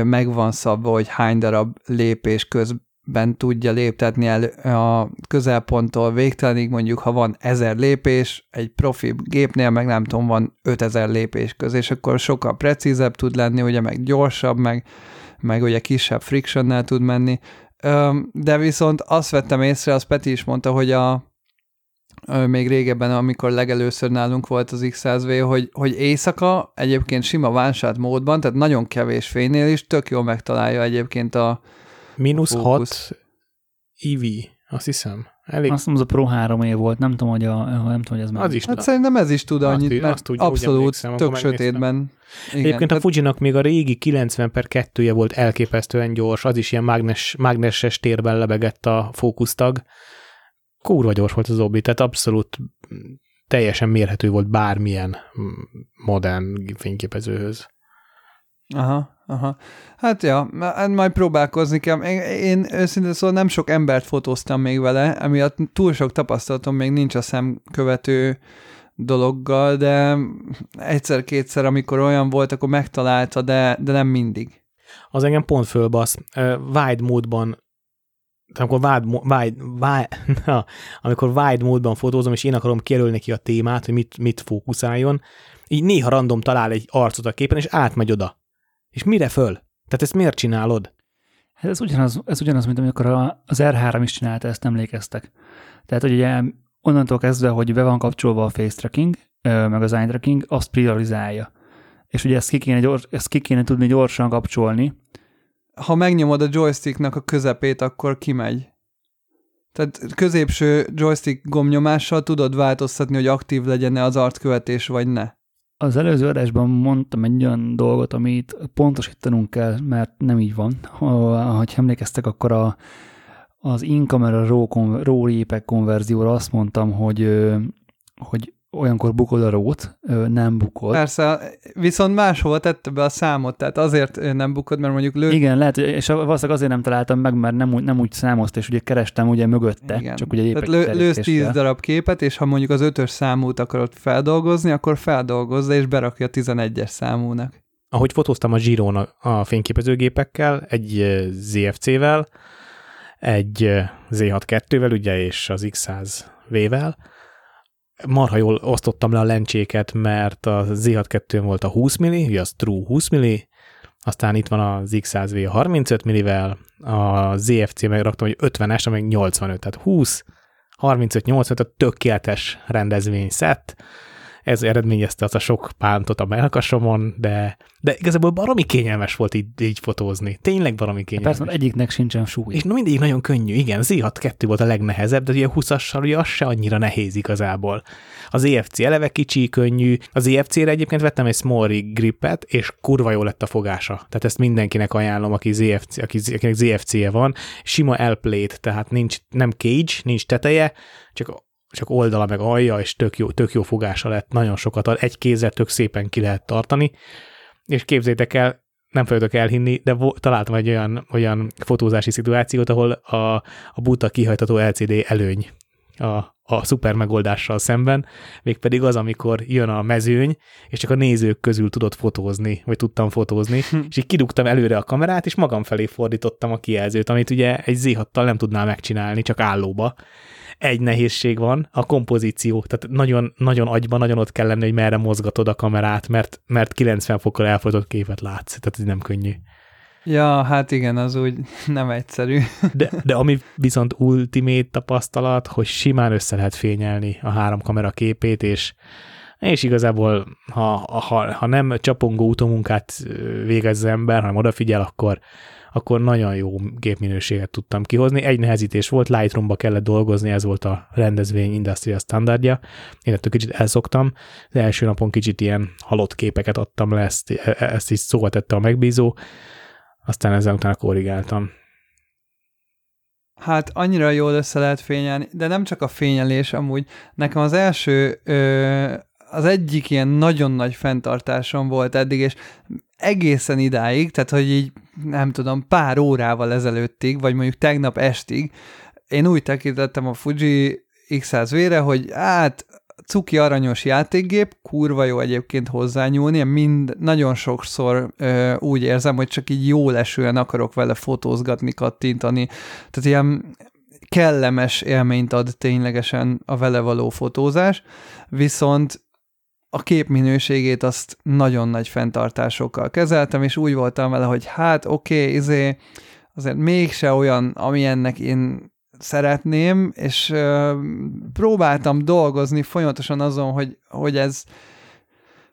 meg van szabva, hogy hány darab lépés közben ben tudja léptetni el a közelponttól végtelenig, mondjuk ha van ezer lépés, egy profi gépnél meg nem tudom, van 5000 lépés köz, és akkor sokkal precízebb tud lenni, ugye meg gyorsabb, meg, meg ugye kisebb frictionnel tud menni, de viszont azt vettem észre, azt Peti is mondta, hogy a, még régebben, amikor legelőször nálunk volt az X100V, hogy, hogy éjszaka egyébként sima vánsát módban, tehát nagyon kevés fénynél is tök jól megtalálja egyébként a Mínusz 6 EV, azt hiszem. Elég... Azt mondom, az a Pro 3 év volt, nem tudom, hogy, a, nem tudom, hogy ez már. Az is hát szerintem ez is tud annyit, azt, mert azt tudja, abszolút tök sötétben. Igen, Egyébként tehát... a Fujinak még a régi 90 per 2 volt elképesztően gyors, az is ilyen mágnes, mágneses térben lebegett a fókusztag. Kurva gyors volt az obbi, tehát abszolút teljesen mérhető volt bármilyen modern fényképezőhöz. Aha, aha. Hát ja, hát majd próbálkozni kell. Én, én őszintén szóval nem sok embert fotóztam még vele, emiatt túl sok tapasztalatom még nincs a szemkövető dologgal, de egyszer-kétszer, amikor olyan volt, akkor megtalálta, de, de nem mindig. Az engem pont fölbasz. Wide módban amikor wide, wide, wide, (laughs) na, amikor wide módban fotózom, és én akarom kijelölni neki a témát, hogy mit, mit fókuszáljon, így néha random talál egy arcot a képen, és átmegy oda. És mire föl? Tehát ezt miért csinálod? Hát ez ugyanaz, ez ugyanaz mint amikor az R3 is csinálta, ezt emlékeztek. Tehát, hogy ugye onnantól kezdve, hogy be van kapcsolva a face tracking, meg az eye tracking, azt priorizálja. És ugye ezt ki kéne, gyors, ezt ki kéne tudni gyorsan kapcsolni. Ha megnyomod a joysticknak a közepét, akkor kimegy. Tehát középső joystick gomnyomással tudod változtatni, hogy aktív legyen-e az arckövetés, vagy ne. Az előző adásban mondtam egy olyan dolgot, amit pontosítanunk kell, mert nem így van. Ha emlékeztek, akkor a, az in-camera RAW, RAW konverzióra azt mondtam, hogy, hogy olyankor bukod a rót, nem bukod. Persze, viszont máshol tette be a számot, tehát azért nem bukod, mert mondjuk lő... Igen, lehet, és valószínűleg azért nem találtam meg, mert nem úgy, nem úgy számozta, és ugye kerestem ugye mögötte, Igen. csak ugye Tehát lő, lősz tíz darab képet, és ha mondjuk az ötös számút akarod feldolgozni, akkor feldolgozza, és berakja a 11-es számúnak. Ahogy fotóztam a Giron a, a fényképezőgépekkel, egy ZFC-vel, egy Z6-2-vel, ugye, és az X100V-vel, marha jól osztottam le a lencséket, mert a Z6-2 volt a 20 milli, ugye az True 20 milli, aztán itt van az X100V a 35 millivel, a ZFC meg raktam, hogy 50-es, meg 85, tehát 20, 35, 85, a tökéletes rendezvény szett, ez eredményezte azt a sok pántot a melkasomon, de, de igazából baromi kényelmes volt így, így fotózni. Tényleg baromi kényelmes. Persze, egyiknek sincsen súly. És no, mindig nagyon könnyű, igen, Z6-2 volt a legnehezebb, de ugye 20-assal ugye az se annyira nehéz igazából. Az EFC eleve kicsi, könnyű, az EFC-re egyébként vettem egy small rig gripet, és kurva jó lett a fogása. Tehát ezt mindenkinek ajánlom, aki ZFC, aki, akinek ZFC-je van. Sima elplate, tehát nincs, nem cage, nincs teteje, csak csak oldala meg alja, és tök jó, tök jó fogása lett, nagyon sokat ad, egy kézzel tök szépen ki lehet tartani, és képzétek el, nem fogjátok elhinni, de találtam egy olyan, olyan fotózási szituációt, ahol a, a buta kihajtató LCD előny a, a szuper megoldással szemben, mégpedig az, amikor jön a mezőny, és csak a nézők közül tudott fotózni, vagy tudtam fotózni, hm. és így kidugtam előre a kamerát, és magam felé fordítottam a kijelzőt, amit ugye egy z nem tudná megcsinálni, csak állóba, egy nehézség van, a kompozíció, tehát nagyon, nagyon agyban, nagyon ott kell lenni, hogy merre mozgatod a kamerát, mert, mert 90 fokkal elfogyott képet látsz, tehát ez nem könnyű. Ja, hát igen, az úgy (laughs) nem egyszerű. De, de ami viszont ultimate tapasztalat, hogy simán össze lehet fényelni a három kamera képét, és, és igazából, ha, ha, ha nem csapongó utómunkát végez az ember, hanem odafigyel, akkor, akkor nagyon jó gépminőséget tudtam kihozni. Egy nehezítés volt, Lightroom-ba kellett dolgozni, ez volt a rendezvény industrial standardja. Én ettől kicsit elszoktam. Az első napon kicsit ilyen halott képeket adtam le, ezt, ezt is szóval tette a megbízó, aztán ezzel utána korrigáltam. Hát annyira jól össze lehet fényelni, de nem csak a fényelés amúgy. Nekem az első, ö, az egyik ilyen nagyon nagy fenntartásom volt eddig, és egészen idáig, tehát hogy így nem tudom, pár órával ezelőttig, vagy mondjuk tegnap estig, én úgy tekintettem a Fuji X100V-re, hogy hát cuki aranyos játékgép, kurva jó egyébként hozzányúlni, mind nagyon sokszor ö, úgy érzem, hogy csak így jó lesően akarok vele fotózgatni, kattintani, tehát ilyen kellemes élményt ad ténylegesen a vele való fotózás, viszont a kép minőségét azt nagyon nagy fenntartásokkal kezeltem, és úgy voltam vele, hogy hát oké, okay, izé, azért mégse olyan, amilyennek én szeretném, és ö, próbáltam dolgozni folyamatosan azon, hogy, hogy ez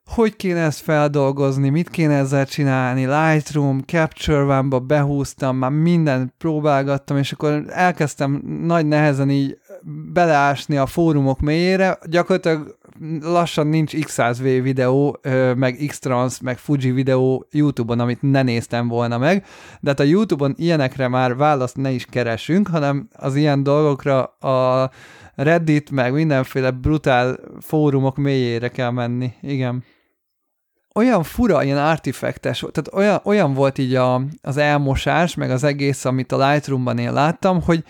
hogy kéne ezt feldolgozni, mit kéne ezzel csinálni, Lightroom, Capture One-ba behúztam, már mindent próbálgattam, és akkor elkezdtem nagy nehezen így beleásni a fórumok mélyére, gyakorlatilag lassan nincs X100V videó, meg X-Trans, meg Fuji videó YouTube-on, amit ne néztem volna meg, de hát a YouTube-on ilyenekre már választ ne is keresünk, hanem az ilyen dolgokra a Reddit, meg mindenféle brutál fórumok mélyére kell menni, igen olyan fura, ilyen artifektes, tehát olyan, olyan volt így a, az elmosás, meg az egész, amit a Lightroom-ban én láttam, hogy,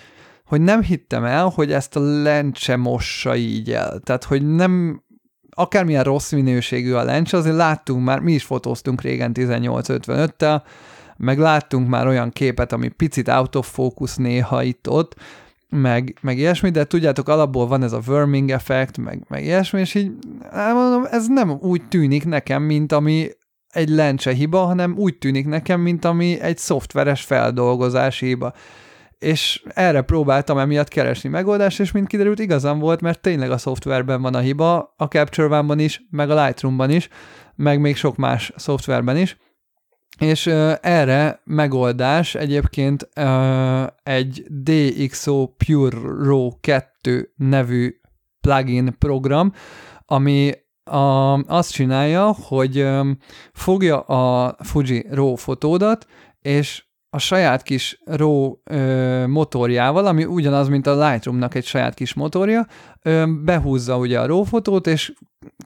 hogy nem hittem el, hogy ezt a lencse mossa így el. Tehát, hogy nem, akármilyen rossz minőségű a lencse, azért láttunk már, mi is fotóztunk régen 1855-tel, meg láttunk már olyan képet, ami picit out of focus néha itt-ott, meg, meg ilyesmi, de tudjátok, alapból van ez a worming effekt, meg, meg ilyesmi, és így mondom, ez nem úgy tűnik nekem, mint ami egy lencse hiba, hanem úgy tűnik nekem, mint ami egy szoftveres feldolgozási hiba. És erre próbáltam emiatt keresni megoldást, és mint kiderült, igazam volt, mert tényleg a szoftverben van a hiba, a Capture One-ban is, meg a Lightroom-ban is, meg még sok más szoftverben is, és erre megoldás egyébként egy DxO Pure Raw 2 nevű plugin program, ami a, azt csinálja, hogy um, fogja a Fuji RAW fotódat, és a saját kis RAW motorjával, ami ugyanaz, mint a Lightroom-nak egy saját kis motorja, behúzza ugye a RAW fotót, és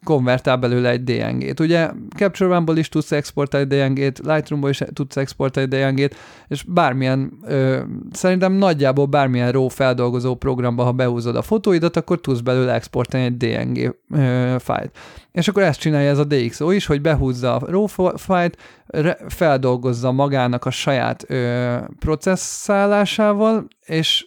konvertál belőle egy DNG-t. Ugye Capture One-ból is tudsz exportálni DNG-t, Lightroom-ból is tudsz exportálni DNG-t, és bármilyen, ö, szerintem nagyjából bármilyen RAW feldolgozó programba, ha behúzod a fotóidat, akkor tudsz belőle exportálni egy DNG ö, fájlt. És akkor ezt csinálja ez a DxO is, hogy behúzza a RAW fájlt, feldolgozza magának a saját ö, processzálásával, és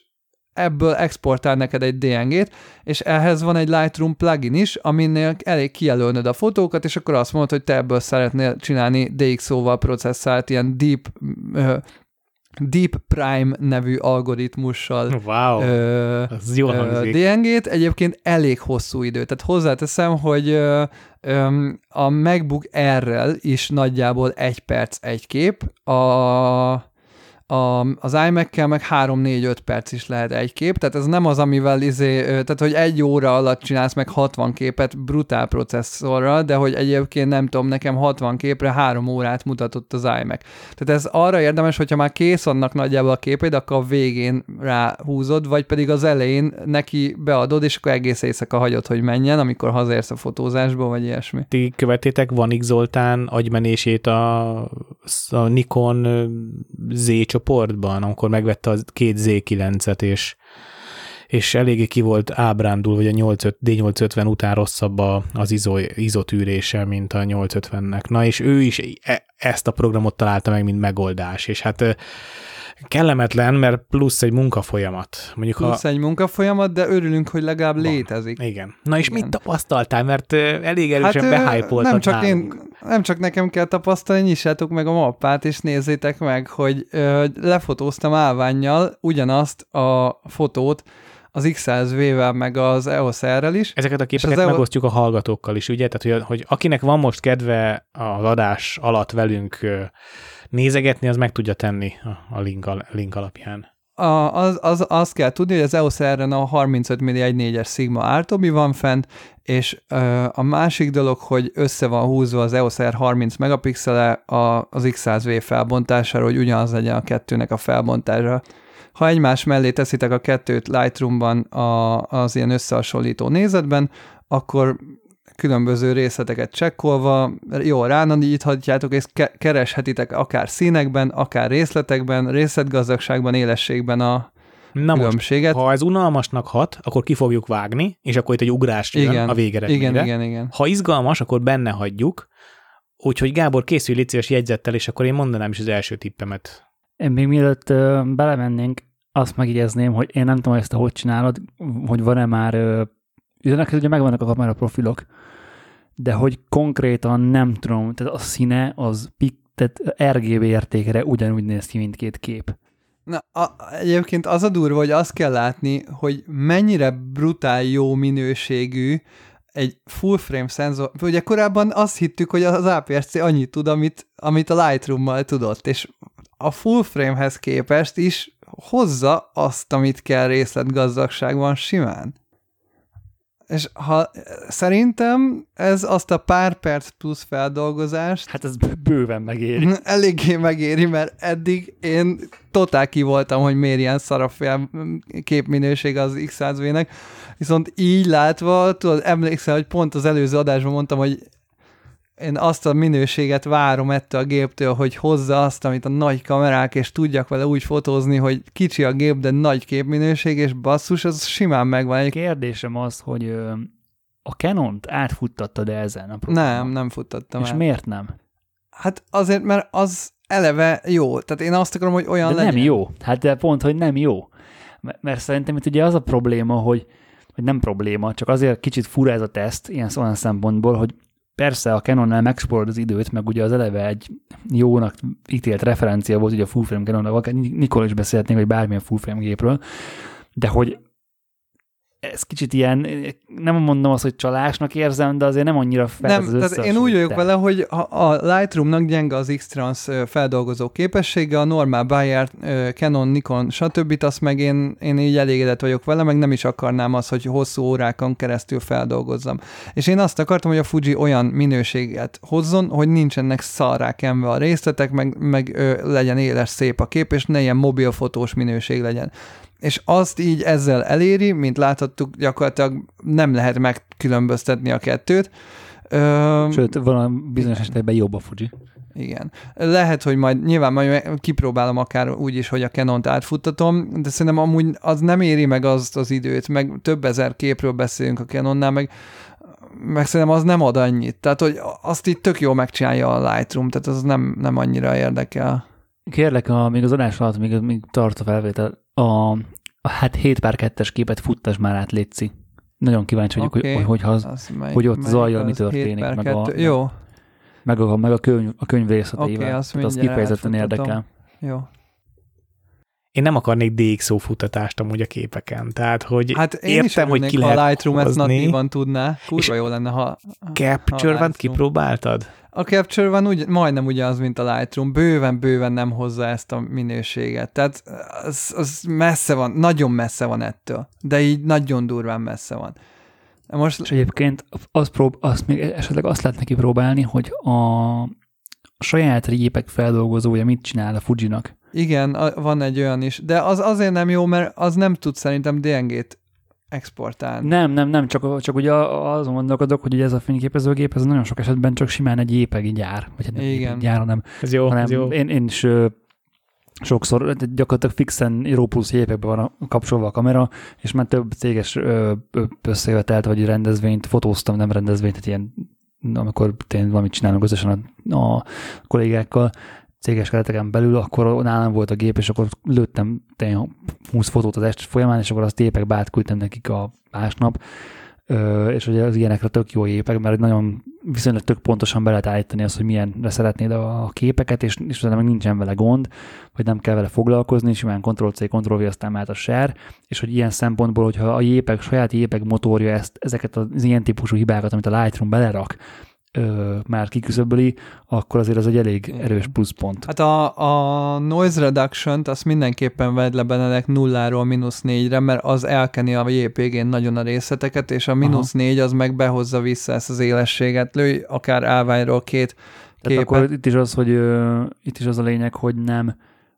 ebből exportál neked egy DNG-t, és ehhez van egy Lightroom plugin is, aminél elég kijelölnöd a fotókat, és akkor azt mondod, hogy te ebből szeretnél csinálni DxO-val processzált ilyen deep uh, Deep Prime nevű algoritmussal wow, ö, az jó DNG-t. Egyébként elég hosszú idő. Tehát hozzáteszem, hogy ö, ö, a MacBook R-rel is nagyjából egy perc egy kép, a a, az iMac-kel meg 3-4-5 perc is lehet egy kép, tehát ez nem az, amivel izé, tehát hogy egy óra alatt csinálsz meg 60 képet brutál processzorral, de hogy egyébként nem tudom, nekem 60 képre 3 órát mutatott az iMac. Tehát ez arra érdemes, hogyha már kész vannak nagyjából a képed, akkor a végén ráhúzod, vagy pedig az elején neki beadod, és akkor egész éjszaka hagyod, hogy menjen, amikor hazérsz a fotózásból, vagy ilyesmi. Ti követétek Vanik Zoltán agymenését a, a Nikon Z csoportban, amikor megvette a két Z9-et, és, és eléggé ki volt ábrándul, hogy a 85, D850 után rosszabb a, az izo, izotűrése, mint a 850-nek. Na, és ő is e, ezt a programot találta meg, mint megoldás, és hát kellemetlen, mert plusz egy munkafolyamat. Mondjuk, plusz ha... egy munkafolyamat, de örülünk, hogy legalább Van. létezik. Igen. Na és Igen. mit tapasztaltál? Mert elég erősen hát, behájpoltad nem csak én, nem csak nekem kell tapasztalni, nyissátok meg a mappát, és nézzétek meg, hogy ö, lefotóztam állványjal ugyanazt a fotót, az X100V-vel, meg az EOS R-rel is. Ezeket a képeket EOS... megosztjuk a hallgatókkal is, ugye? Tehát, hogy, hogy akinek van most kedve az adás alatt velünk nézegetni, az meg tudja tenni a, link, a link alapján. A, az, az, azt kell tudni, hogy az EOS r a 35 mm 1.4-es Sigma Artobi van fent, és ö, a másik dolog, hogy össze van húzva az EOS R 30 megapixele a, az X100V felbontására, hogy ugyanaz legyen a kettőnek a felbontása. Ha egymás mellé teszitek a kettőt Lightroom-ban a, az ilyen összehasonlító nézetben, akkor különböző részleteket csekkolva, jól ránagyíthatjátok, és ke- kereshetitek akár színekben, akár részletekben, részletgazdagságban, élességben a, Na most, különbséget. ha ez unalmasnak hat, akkor ki fogjuk vágni, és akkor itt egy ugrás jön igen, a végeredményre. igen, igen, igen. Ha izgalmas, akkor benne hagyjuk, úgyhogy Gábor, készülj légy szíves jegyzettel, és akkor én mondanám is az első tippemet. Én még mielőtt ö, belemennénk, azt megjegyezném, hogy én nem tudom, hogy ezt hogy csinálod, hogy van-e már, ugye ugye megvannak a kamera profilok, de hogy konkrétan nem tudom, tehát a színe az pik, tehát RGB értékre ugyanúgy néz ki mindkét kép. Na, a, egyébként az a durva, hogy azt kell látni, hogy mennyire brutál jó minőségű egy full frame szenzor. Ugye korábban azt hittük, hogy az APS-C annyit tud, amit, amit a Lightroom-mal tudott, és a full frame-hez képest is hozza azt, amit kell részletgazdagságban simán. És ha szerintem ez azt a pár perc plusz feldolgozást Hát ez bőven megéri. (laughs) eléggé megéri, mert eddig én totál ki voltam, hogy miért ilyen szar a képminőség az X100V-nek, viszont így látva, tudod, emlékszel, hogy pont az előző adásban mondtam, hogy én azt a minőséget várom ettől a géptől, hogy hozza azt, amit a nagy kamerák, és tudjak vele úgy fotózni, hogy kicsi a gép, de nagy képminőség, és basszus, az simán megvan. Egy... Kérdésem az, hogy a Canon-t átfuttattad -e ezen a programon? Nem, nem futtattam És el. miért nem? Hát azért, mert az eleve jó. Tehát én azt akarom, hogy olyan De legyen. nem jó. Hát de pont, hogy nem jó. M- Mert szerintem itt ugye az a probléma, hogy, hogy nem probléma, csak azért kicsit fura ez a teszt ilyen olyan szempontból, hogy persze a Canonnál megspórolod az időt, meg ugye az eleve egy jónak ítélt referencia volt ugye a full frame Canonnal, akár Nikol is beszélhetnénk, vagy bármilyen full frame gépről, de hogy ez kicsit ilyen, nem mondom azt, hogy csalásnak érzem, de azért nem annyira fel Nem, az tehát én úgy vagyok összehasonlítás. vele, hogy a, a Lightroom-nak gyenge az X-Trans feldolgozó képessége, a normál Bayer, Canon, Nikon, stb. azt meg én, én így elégedett vagyok vele, meg nem is akarnám azt, hogy hosszú órákon keresztül feldolgozzam. És én azt akartam, hogy a Fuji olyan minőséget hozzon, hogy nincsenek szarrá kenve a részletek, meg, meg ö, legyen éles, szép a kép, és ne ilyen mobilfotós minőség legyen és azt így ezzel eléri, mint láthattuk, gyakorlatilag nem lehet megkülönböztetni a kettőt. Ö, Sőt, van a bizonyos esetekben jobb a Fuji. igen. Lehet, hogy majd nyilván majd kipróbálom akár úgy is, hogy a Canon-t átfuttatom, de szerintem amúgy az nem éri meg azt az időt, meg több ezer képről beszélünk a Canonnál, meg meg szerintem az nem ad annyit. Tehát, hogy azt itt tök jól megcsinálja a Lightroom, tehát az nem, nem annyira érdekel. Kérlek, a, még az adás alatt, még, még tart a felvétel, a, a hát 7 pár 2-es képet futtas már át, Léci. Nagyon kíváncsi vagyok, okay. hogy, hogy, hogy, az, melyik, hogy ott zajjal mi történik, 7 per meg a- 2. Jó, meg a, meg a könyv, a könyv részleteivel. Oké, azt Tehát az mindjárt kifejezetten érdekel. jó. Én nem akarnék DxO futtatást amúgy a képeken, tehát hogy Hát én értem, is hogy ki lehet a Lightroom ezt hozni. natívan tudná. Kurva És jó lenne, ha... Capture ha van Lightroom. kipróbáltad? A Capture van úgy, majdnem ugyanaz, mint a Lightroom. Bőven-bőven nem hozza ezt a minőséget. Tehát az, az messze van, nagyon messze van ettől. De így nagyon durván messze van. Most És egyébként azt, prób- azt még esetleg azt lehet neki próbálni, hogy a saját répek feldolgozója mit csinál a Fujinak. igen, van egy olyan is, de az azért nem jó, mert az nem tud szerintem DNG-t exportálni. Nem, nem, nem, csak, csak ugye azon gondolkodok, hogy ugye ez a fényképezőgép, ez nagyon sok esetben csak simán egy jépegi gyár, vagy hát nem Igen. gyár, hanem, Ez jó, hanem ez jó. én, én is sokszor gyakorlatilag fixen Euro Plus van a, kapcsolva a kamera, és már több céges összejövetelt, vagy rendezvényt fotóztam, nem rendezvényt, tehát ilyen, amikor tényleg valamit csinálunk közösen a, a kollégákkal, céges kereteken belül, akkor nálam volt a gép, és akkor lőttem tényleg 20 fotót az este folyamán, és akkor azt épekbe átküldtem nekik a másnap, és ugye az ilyenekre tök jó épek, mert nagyon viszonylag tök pontosan be lehet állítani azt, hogy milyenre szeretnéd a képeket, és, és utána meg nincsen vele gond, vagy nem kell vele foglalkozni, simán Ctrl-C, Ctrl-V, aztán mehet a share, és hogy ilyen szempontból, hogyha a jépek, saját jépek motorja ezt, ezeket az ilyen típusú hibákat, amit a Lightroom belerak, ö, már kiküszöböli, akkor azért az egy elég erős pluszpont. Hát a, a noise reduction-t azt mindenképpen vedd le Benedek nulláról mínusz négyre, mert az elkeni a JPG-n nagyon a részleteket, és a mínusz négy az meg behozza vissza ezt az élességet. Lőj akár állványról két Tehát képet. akkor itt is az, hogy ö, itt is az a lényeg, hogy nem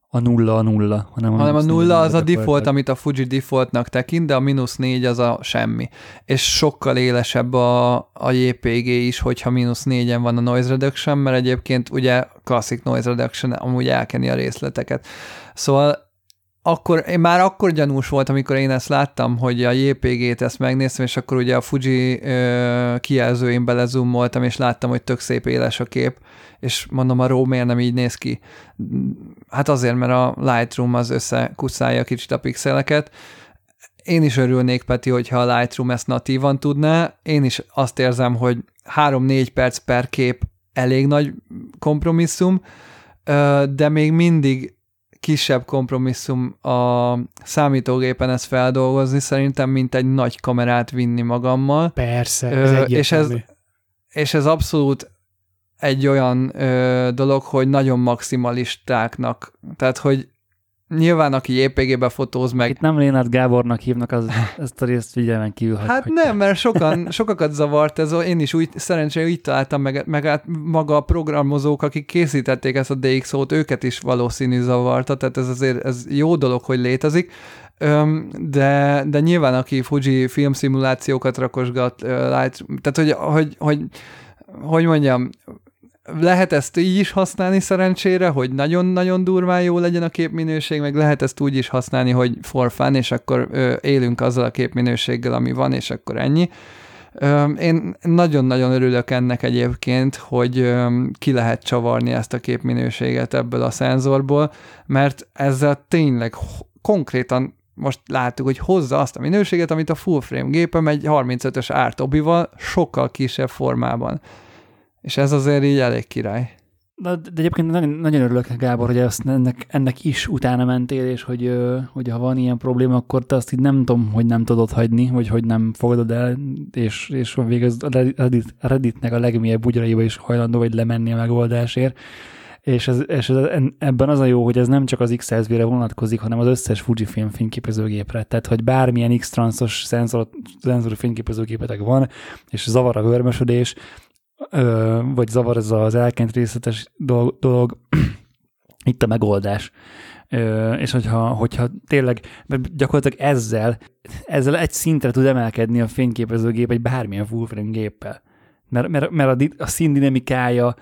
a nulla a nulla, hanem a, hanem a nulla az a default, amit a Fuji defaultnak tekint, de a mínusz négy az a semmi. És sokkal élesebb a, a JPG is, hogyha mínusz négyen van a noise reduction, mert egyébként ugye classic noise reduction amúgy elkeni a részleteket. Szóval akkor, én már akkor gyanús volt, amikor én ezt láttam, hogy a JPG-t ezt megnéztem, és akkor ugye a Fuji ö, kijelzőin belezumoltam, és láttam, hogy tök szép éles a kép, és mondom, a RAW miért nem így néz ki? Hát azért, mert a Lightroom az összekuszálja kicsit a pixeleket. Én is örülnék, Peti, hogyha a Lightroom ezt natívan tudná. Én is azt érzem, hogy 3-4 perc per kép elég nagy kompromisszum, de még mindig kisebb kompromisszum a számítógépen ezt feldolgozni, szerintem, mint egy nagy kamerát vinni magammal. Persze, ez és ez, és ez abszolút egy olyan ö, dolog, hogy nagyon maximalistáknak, tehát, hogy Nyilván, aki JPG-be fotóz meg... Itt nem Lénát Gábornak hívnak, az, ezt a részt figyelmen kívül. Hát hogy nem, mert sokan, sokakat zavart ez, én is úgy, szerencsére úgy találtam meg, meg hát maga a programozók, akik készítették ezt a DxO-t, őket is valószínű zavarta, tehát ez azért ez jó dolog, hogy létezik, de, de nyilván aki Fuji filmszimulációkat rakosgat, tehát hogy, hogy, hogy hogy mondjam, lehet ezt így is használni szerencsére, hogy nagyon-nagyon durván jó legyen a képminőség, meg lehet ezt úgy is használni, hogy for fun, és akkor ö, élünk azzal a képminőséggel, ami van, és akkor ennyi. Ö, én nagyon-nagyon örülök ennek egyébként, hogy ö, ki lehet csavarni ezt a képminőséget ebből a szenzorból, mert ezzel tényleg konkrétan most láttuk, hogy hozza azt a minőséget, amit a full frame gépem egy 35-ös ártobival sokkal kisebb formában. És ez azért így elég király. De, de egyébként nagyon, nagyon örülök, Gábor, hogy ezt, ennek, ennek is utána mentél, és hogy, hogy ha van ilyen probléma, akkor te azt így nem tudom, hogy nem tudod hagyni, vagy hogy nem fogadod el, és, és végül a Reddit, Redditnek a legmélyebb bugyraiba is hajlandó vagy lemenni a megoldásért. És, ez, és ez, ebben az a jó, hogy ez nem csak az X100V-re vonatkozik, hanem az összes Fujifilm fényképezőgépre. Tehát, hogy bármilyen X-transzos szenzor, szenzor fényképezőgépetek van, és zavar a vörmösödés, vagy zavar ez az elkent részletes dolog, (clears throat) itt a megoldás. És hogyha, hogyha tényleg, mert gyakorlatilag ezzel, ezzel egy szintre tud emelkedni a fényképezőgép egy bármilyen full frame géppel. Mert, mert, mert a, a színdinamikája,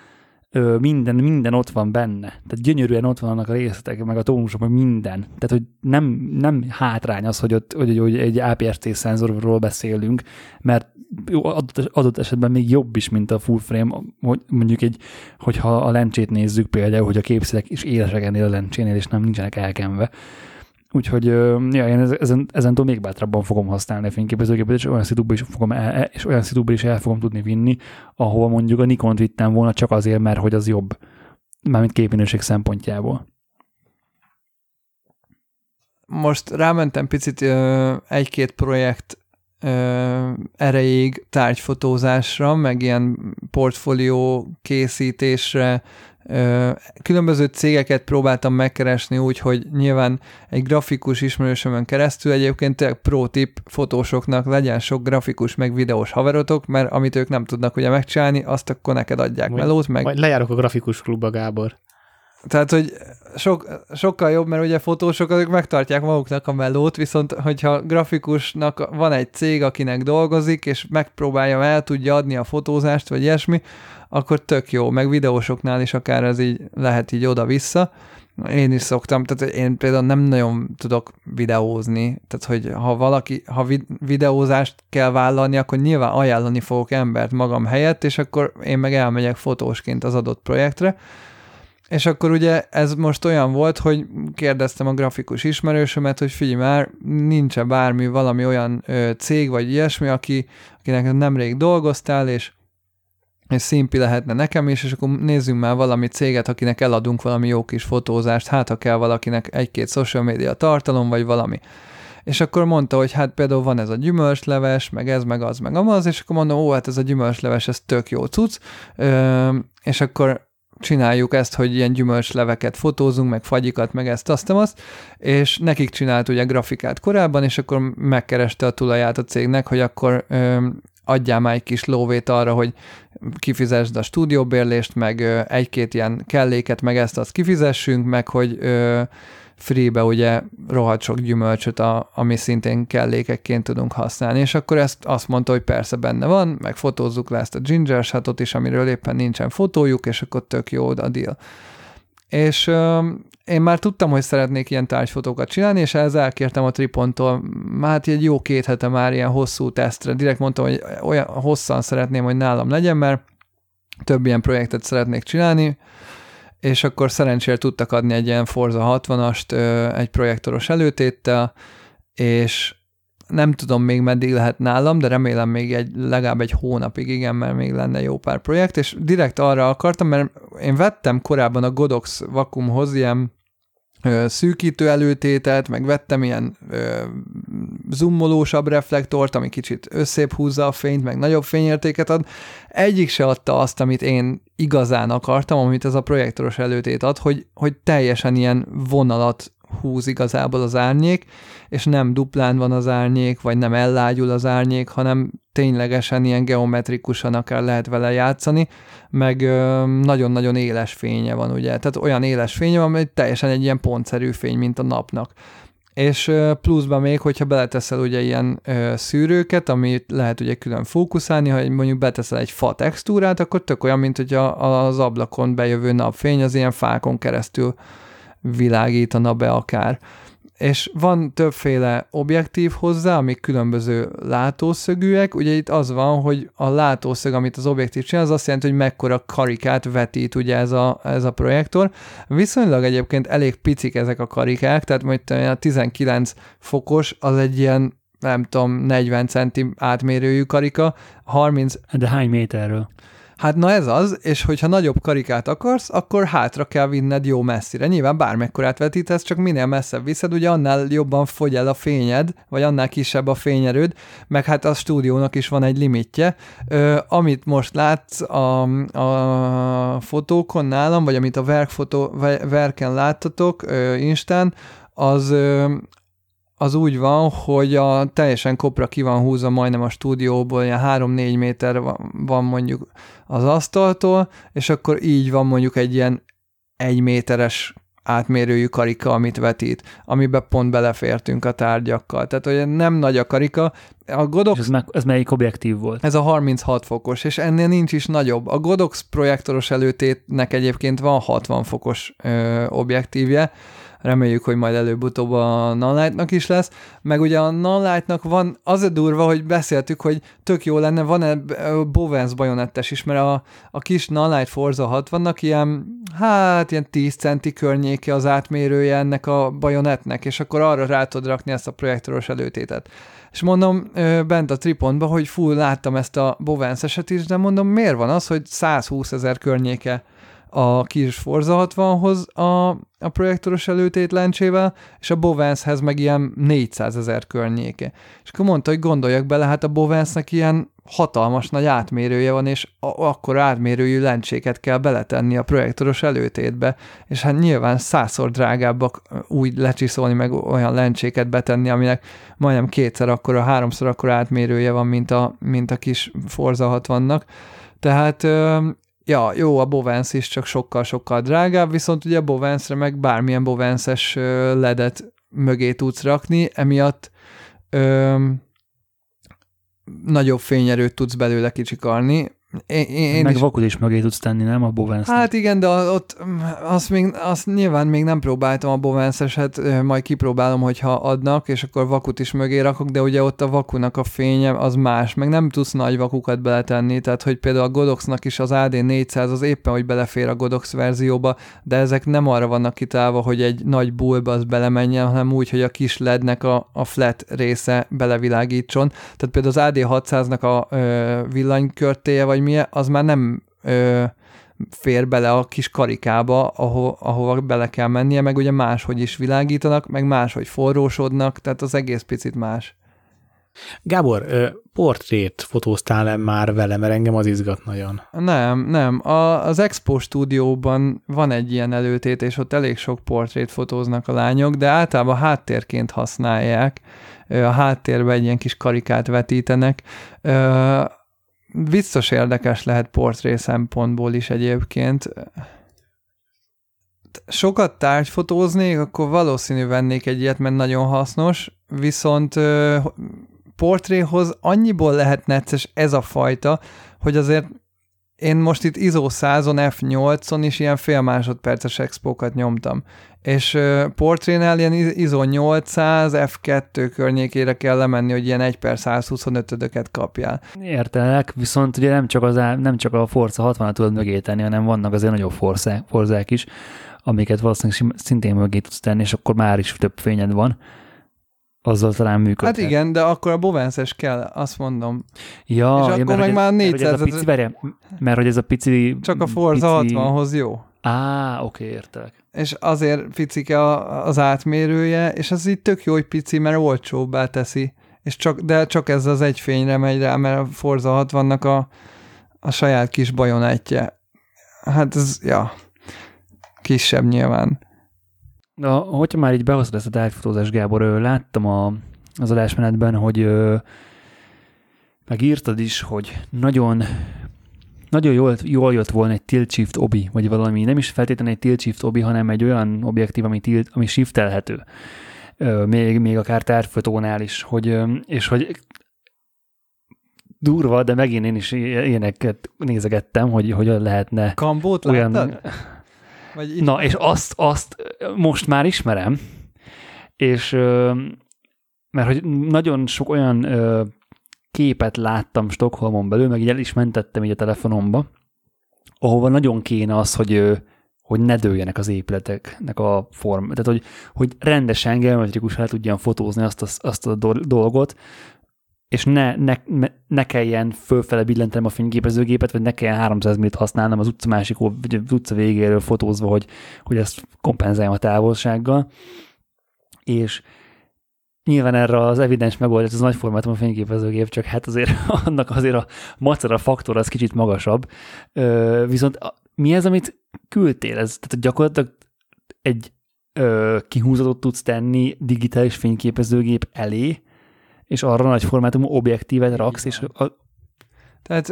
minden, minden ott van benne. Tehát gyönyörűen ott vannak a részletek, meg a tónusok, meg minden. Tehát, hogy nem, nem hátrány az, hogy, ott, hogy, hogy egy APS-C szenzorról beszélünk, mert adott, adott esetben még jobb is, mint a full frame, hogy mondjuk egy, hogyha a lencsét nézzük például, hogy a képszínek is élesek ennél a lencsénél, és nem nincsenek elkenve. Úgyhogy ja, én ezen, ezentől még bátrabban fogom használni a fényképezőgépet, és olyan szitúban is, fogom el, és olyan is el fogom tudni vinni, ahova mondjuk a Nikon vittem volna csak azért, mert hogy az jobb, mármint képminőség szempontjából. Most rámentem picit egy-két projekt erejéig tárgyfotózásra, meg ilyen portfólió készítésre, különböző cégeket próbáltam megkeresni úgy, hogy nyilván egy grafikus ismerősömön keresztül egyébként pro tip fotósoknak legyen sok grafikus meg videós haverotok, mert amit ők nem tudnak ugye megcsinálni, azt akkor neked adják vagy, melót. Meg... Majd lejárok a grafikus klubba, Gábor. Tehát, hogy sok, sokkal jobb, mert ugye fotósok azok megtartják maguknak a melót, viszont hogyha grafikusnak van egy cég, akinek dolgozik, és megpróbálja, el tudja adni a fotózást, vagy ilyesmi, akkor tök jó, meg videósoknál is akár ez így lehet így oda-vissza. Én is szoktam, tehát én például nem nagyon tudok videózni, tehát hogy ha valaki, ha videózást kell vállalni, akkor nyilván ajánlani fogok embert magam helyett, és akkor én meg elmegyek fotósként az adott projektre, és akkor ugye ez most olyan volt, hogy kérdeztem a grafikus ismerősömet, hogy figyelj már, nincs-e bármi, valami olyan ö, cég vagy ilyesmi, aki, akinek nemrég dolgoztál, és és szimpi lehetne nekem is, és akkor nézzünk már valami céget, akinek eladunk valami jó kis fotózást, hát ha kell valakinek egy-két social media tartalom, vagy valami. És akkor mondta, hogy hát például van ez a gyümölcsleves, meg ez, meg az, meg amaz, és akkor mondom, ó, hát ez a gyümölcsleves, ez tök jó cucc, Ö, és akkor csináljuk ezt, hogy ilyen gyümölcsleveket fotózunk, meg fagyikat, meg ezt, azt, azt, és nekik csinált ugye grafikát korábban, és akkor megkereste a tulaját a cégnek, hogy akkor adjál már egy kis lóvét arra, hogy kifizesd a stúdióbérlést, meg egy-két ilyen kelléket, meg ezt azt kifizessünk, meg hogy free-be ugye rohadt sok gyümölcsöt, a, ami szintén kellékekként tudunk használni, és akkor ezt azt mondta, hogy persze benne van, meg fotózzuk le ezt a ginger shotot is, amiről éppen nincsen fotójuk, és akkor tök jó a deal. és én már tudtam, hogy szeretnék ilyen tárgyfotókat csinálni, és ehhez elkértem a Tripontól, hát egy jó két hete már ilyen hosszú tesztre. Direkt mondtam, hogy olyan hosszan szeretném, hogy nálam legyen, mert több ilyen projektet szeretnék csinálni, és akkor szerencsére tudtak adni egy ilyen Forza 60-ast egy projektoros előtéttel, és nem tudom még meddig lehet nálam, de remélem még egy, legalább egy hónapig, igen, mert még lenne jó pár projekt, és direkt arra akartam, mert én vettem korábban a Godox vakumhoz ilyen ö, szűkítő előtétet, meg vettem ilyen ö, zoomolósabb reflektort, ami kicsit összép húzza a fényt, meg nagyobb fényértéket ad. Egyik se adta azt, amit én igazán akartam, amit ez a projektoros előtét ad, hogy, hogy teljesen ilyen vonalat húz igazából az árnyék, és nem duplán van az árnyék, vagy nem ellágyul az árnyék, hanem ténylegesen ilyen geometrikusan akár lehet vele játszani, meg nagyon-nagyon éles fénye van, ugye, tehát olyan éles fénye van, hogy teljesen egy ilyen pontszerű fény, mint a napnak. És pluszban még, hogyha beleteszel ugye ilyen ö, szűrőket, amit lehet ugye külön fókuszálni, ha mondjuk beteszel egy fa textúrát, akkor tök olyan, mint hogy a, az ablakon bejövő napfény az ilyen fákon keresztül világítana be akár. És van többféle objektív hozzá, amik különböző látószögűek. Ugye itt az van, hogy a látószög, amit az objektív csinál, az azt jelenti, hogy mekkora karikát vetít ugye ez a, ez a projektor. Viszonylag egyébként elég picik ezek a karikák, tehát majd a 19 fokos az egy ilyen nem tudom, 40 centi átmérőjű karika, 30... De hány méterről? Hát na ez az, és hogyha nagyobb karikát akarsz, akkor hátra kell vinned jó messzire. Nyilván bármekkorát vetítesz, csak minél messzebb viszed, ugye annál jobban fogy el a fényed, vagy annál kisebb a fényerőd, meg hát a stúdiónak is van egy limitje. Ö, amit most látsz a, a fotókon nálam, vagy amit a verkfotó, verken láttatok ö, Instán, az, ö, az úgy van, hogy a teljesen kopra ki van húzva majdnem a stúdióból, ilyen 3-4 méter van mondjuk az asztaltól, és akkor így van mondjuk egy ilyen egy méteres átmérőjű karika, amit vetít, amiben pont belefértünk a tárgyakkal. Tehát, hogy nem nagy a karika. A Godox... ez, meg, ez melyik objektív volt? Ez a 36 fokos, és ennél nincs is nagyobb. A Godox projektoros előtétnek egyébként van 60 fokos ö, objektívje, reméljük, hogy majd előbb-utóbb a Nanlite-nak is lesz, meg ugye a Nanlite-nak van, az a durva, hogy beszéltük, hogy tök jó lenne, van-e Bovens bajonettes is, mert a, a kis Nanlite Forza 60-nak ilyen, hát ilyen 10 centi környéke az átmérője ennek a bajonetnek, és akkor arra rá tudod rakni ezt a projektoros előtétet. És mondom bent a tripontba, hogy full láttam ezt a Bovens eset is, de mondom, miért van az, hogy 120 ezer környéke a kis Forza 60-hoz a, a projektoros előtét lencsével, és a Bovenshez meg ilyen 400 ezer környéke. És akkor mondta, hogy gondoljak bele, hát a Bovensnek ilyen hatalmas nagy átmérője van, és akkor átmérőjű lencséket kell beletenni a projektoros előtétbe, és hát nyilván százszor drágábbak úgy lecsiszolni, meg olyan lencséket betenni, aminek majdnem kétszer akkor, a háromszor akkor átmérője van, mint a, mint a kis Forza 60-nak. Tehát ja, jó, a Bovens is csak sokkal-sokkal drágább, viszont ugye a Bovensre meg bármilyen Bovenses ledet mögé tudsz rakni, emiatt ö, nagyobb fényerőt tudsz belőle kicsikarni, én, én Meg is... vakut is mögé tudsz tenni, nem a bovens Hát igen, de ott azt, még, azt nyilván még nem próbáltam a Bovens-eset, majd kipróbálom, hogyha adnak, és akkor vakut is mögé rakok, de ugye ott a vakunak a fénye az más, meg nem tudsz nagy vakukat beletenni, tehát hogy például a Godoxnak is az AD400 az éppen, hogy belefér a Godox verzióba, de ezek nem arra vannak kitálva, hogy egy nagy bulba az belemenjen, hanem úgy, hogy a kis lednek a, a flat része belevilágítson. Tehát például az AD600-nak a ö, villanykörtéje, vagy milyen, az már nem ö, fér bele a kis karikába, aho, ahova bele kell mennie, meg ugye máshogy is világítanak, meg máshogy forrósodnak, tehát az egész picit más. Gábor, portrét fotóztál-e már vele, mert engem az izgat nagyon? Nem, nem. A, az Expo stúdióban van egy ilyen előtét, és ott elég sok portrét fotóznak a lányok, de általában háttérként használják. A háttérbe egy ilyen kis karikát vetítenek biztos érdekes lehet portré szempontból is egyébként. Sokat tárgyfotóznék, akkor valószínű vennék egy ilyet, mert nagyon hasznos, viszont portréhoz annyiból lehet necces ez a fajta, hogy azért én most itt ISO 100-on, F8-on is ilyen fél másodperces expókat nyomtam, és uh, portrénál ilyen ISO 800, F2 környékére kell lemenni, hogy ilyen 1 per 125-öket kapjál. Értelek, viszont ugye nem csak, az, nem csak a Forza 60-at tudod mögé tenni, hanem vannak azért nagyobb forzák, forzák is, amiket valószínűleg szintén mögé tudsz tenni, és akkor már is több fényed van azzal talán működhet. Hát igen, de akkor a bovences kell, azt mondom. Ja, és ja, akkor meg hogy már ez, 400 mert, hogy ez a pici, mert hogy ez a pici... Csak a Forza pici... 60-hoz jó. Á, oké, értelek. És azért picike a, az átmérője, és az így tök jó, hogy pici, mert olcsóbbá teszi. És csak, de csak ez az egy fényre megy rá, mert a Forza 60-nak a, a saját kis bajonettje. Hát ez, ja, kisebb nyilván. Na, hogyha már így behoztad ezt a tájfotózás, Gábor, láttam a, az adásmenetben, hogy megírtad is, hogy nagyon nagyon jól, jól jött volna egy tilt shift obi, vagy valami, nem is feltétlenül egy tilt shift obi, hanem egy olyan objektív, ami, tilt, ami shiftelhető. Még, még akár tárfotónál is, hogy, és hogy durva, de megint én is ilyeneket nézegettem, hogy hogyan lehetne Kambót olyan... Láttad? Vagy Na, és azt, azt most már ismerem, és mert hogy nagyon sok olyan képet láttam Stockholmon belül, meg így el is mentettem így a telefonomba, ahova nagyon kéne az, hogy, hogy ne dőljenek az épületeknek a form. Tehát, hogy, hogy rendesen, geometrikusan el tudjam fotózni azt a, azt a dolgot, és ne, ne, ne kelljen fölfele billentenem a fényképezőgépet, vagy ne kelljen 300 mm használnom az utca másik, vagy az utca végéről fotózva, hogy, hogy ezt kompenzáljam a távolsággal. És nyilván erre az evidens megoldás, az nagy formátum a fényképezőgép, csak hát azért (laughs) annak azért a macera faktor az kicsit magasabb. Viszont mi ez, amit küldtél? Ez, tehát gyakorlatilag egy kihúzatot tudsz tenni digitális fényképezőgép elé, és arra nagy formátumú objektívet raksz, és a... Tehát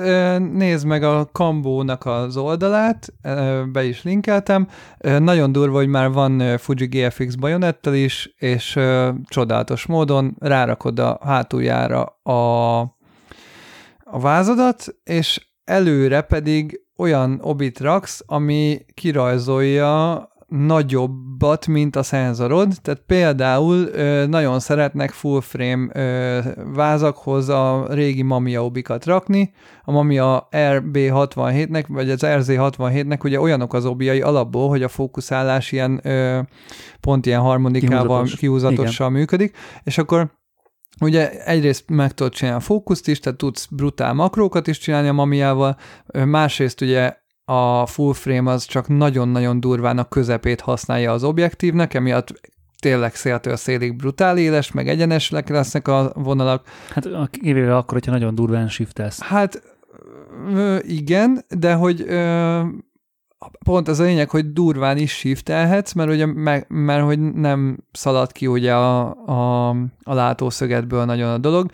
nézd meg a Kambónak az oldalát, be is linkeltem. Nagyon durva, hogy már van Fuji GFX bajonettel is, és csodálatos módon rárakod a hátuljára a, a vázadat, és előre pedig olyan obit raksz, ami kirajzolja nagyobbat, mint a szenzorod, tehát például ö, nagyon szeretnek full frame ö, vázakhoz a régi Mamiya obikat rakni, a Mamiya RB67-nek, vagy az RZ67-nek ugye olyanok az obiai alapból, hogy a fókuszálás ilyen ö, pont ilyen harmonikával, Kihúzatos. kihúzatossal Igen. működik, és akkor Ugye egyrészt meg tudod csinálni a fókuszt is, tehát tudsz brutál makrókat is csinálni a mamiával, másrészt ugye a full frame az csak nagyon-nagyon durván a közepét használja az objektívnek, emiatt tényleg széltől szélig brutál éles, meg egyenesek lesznek a vonalak. Hát kivéve akkor, hogyha nagyon durván shiftelsz. Hát igen, de hogy pont az a lényeg, hogy durván is shiftelhetsz, mert ugye meg, mert hogy nem szalad ki ugye a, a, a látószögetből nagyon a dolog.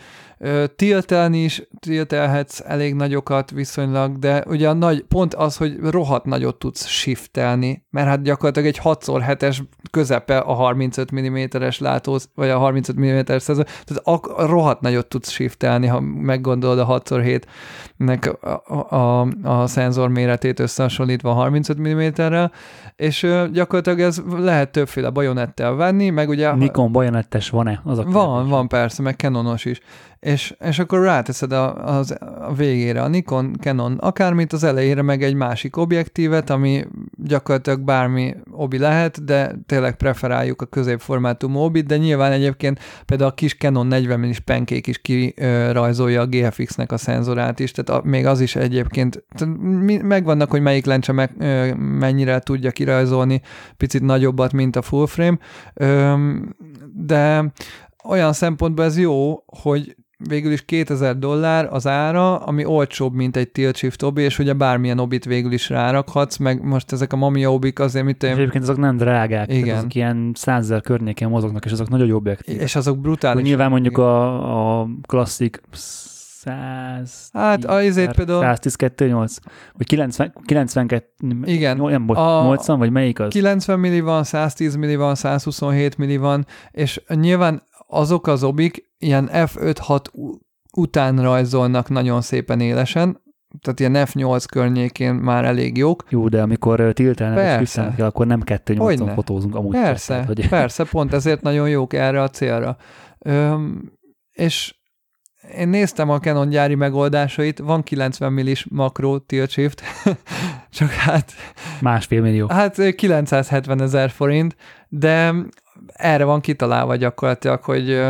Tiltelni is tiltelhetsz elég nagyokat viszonylag, de ugye a nagy, pont az, hogy rohadt nagyot tudsz shiftelni, mert hát gyakorlatilag egy 6x7-es közepe a 35 mm-es látó, vagy a 35 mm-es szezon, tehát a, rohadt nagyot tudsz shiftelni, ha meggondolod a 6x7-nek a, a, a szenzor méretét összehasonlítva a 35 mm-rel, és gyakorlatilag ez lehet többféle bajonettel venni, meg ugye... Nikon bajonettes van-e? Az a van, kérdés. van persze, meg Canonos is és, és akkor ráteszed a, az, a végére a Nikon, Canon, akármit az elejére meg egy másik objektívet, ami gyakorlatilag bármi obi lehet, de tényleg preferáljuk a középformátumú obit, de nyilván egyébként például a kis Canon 40 mm pancake is kirajzolja a GFX-nek a szenzorát is, tehát a, még az is egyébként, megvannak, hogy melyik lencse meg, mennyire tudja kirajzolni picit nagyobbat, mint a full frame, de olyan szempontból ez jó, hogy végül is 2000 dollár az ára, ami olcsóbb, mint egy Tilt Shift obi, és ugye bármilyen obit végül is rárakhatsz, meg most ezek a Mamiya obik azért, mit És egyébként azok nem drágák, igen. azok ilyen százezer környéken mozognak, és azok nagyon jobbek. És azok brutális. Nyilván mondjuk a, a klasszik 100... Hát a izét például... 112 vagy 90, 92... Igen. Nem, bocs, a 80, vagy melyik az? 90 milli van, 110 milli van, 127 milli van, és nyilván azok az obik ilyen F5-6 után rajzolnak nagyon szépen élesen, tehát ilyen F8 környékén már elég jók. Jó, de amikor Persze. visszanek kell, akkor nem 2 8 Hogyne. fotózunk amúgy. Persze, Tehát, hogy (laughs) persze, pont ezért nagyon jók erre a célra. Öm, és én néztem a Canon gyári megoldásait, van 90 millis makro tilt shift, (laughs) csak hát, másfél millió. hát 970 ezer forint, de erre van kitalálva gyakorlatilag, hogy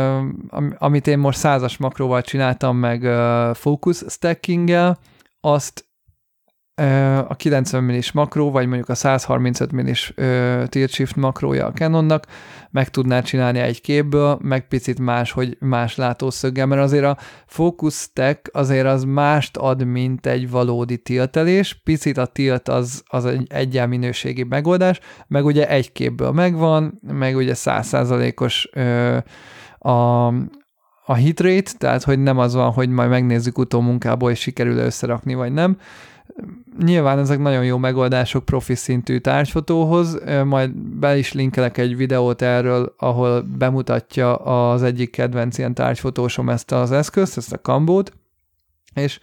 amit én most százas makróval csináltam, meg focus stackinggel, azt a 90 millis makró, vagy mondjuk a 135 millis tilt shift makrója a Canonnak meg tudná csinálni egy képből, meg picit más, hogy más látószöggel, mert azért a focus stack azért az mást ad, mint egy valódi tiltelés, picit a tilt az, az egy egyen minőségi megoldás, meg ugye egy képből megvan, meg ugye százszázalékos ö, a, a hit tehát hogy nem az van, hogy majd megnézzük utómunkából, és sikerül összerakni, vagy nem. Nyilván ezek nagyon jó megoldások profi szintű tárgyfotóhoz, majd be is linkelek egy videót erről, ahol bemutatja az egyik kedvenc ilyen tárgyfotósom ezt az eszközt, ezt a kambót, és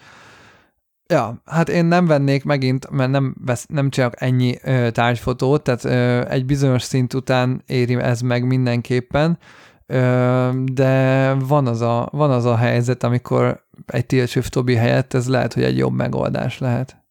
Ja, hát én nem vennék megint, mert nem, vesz, nem csinálok ennyi ö, tárgyfotót, tehát ö, egy bizonyos szint után éri ez meg mindenképpen, ö, de van az, a, van az a helyzet, amikor egy tilt shift Tobi helyett ez lehet, hogy egy jobb megoldás lehet.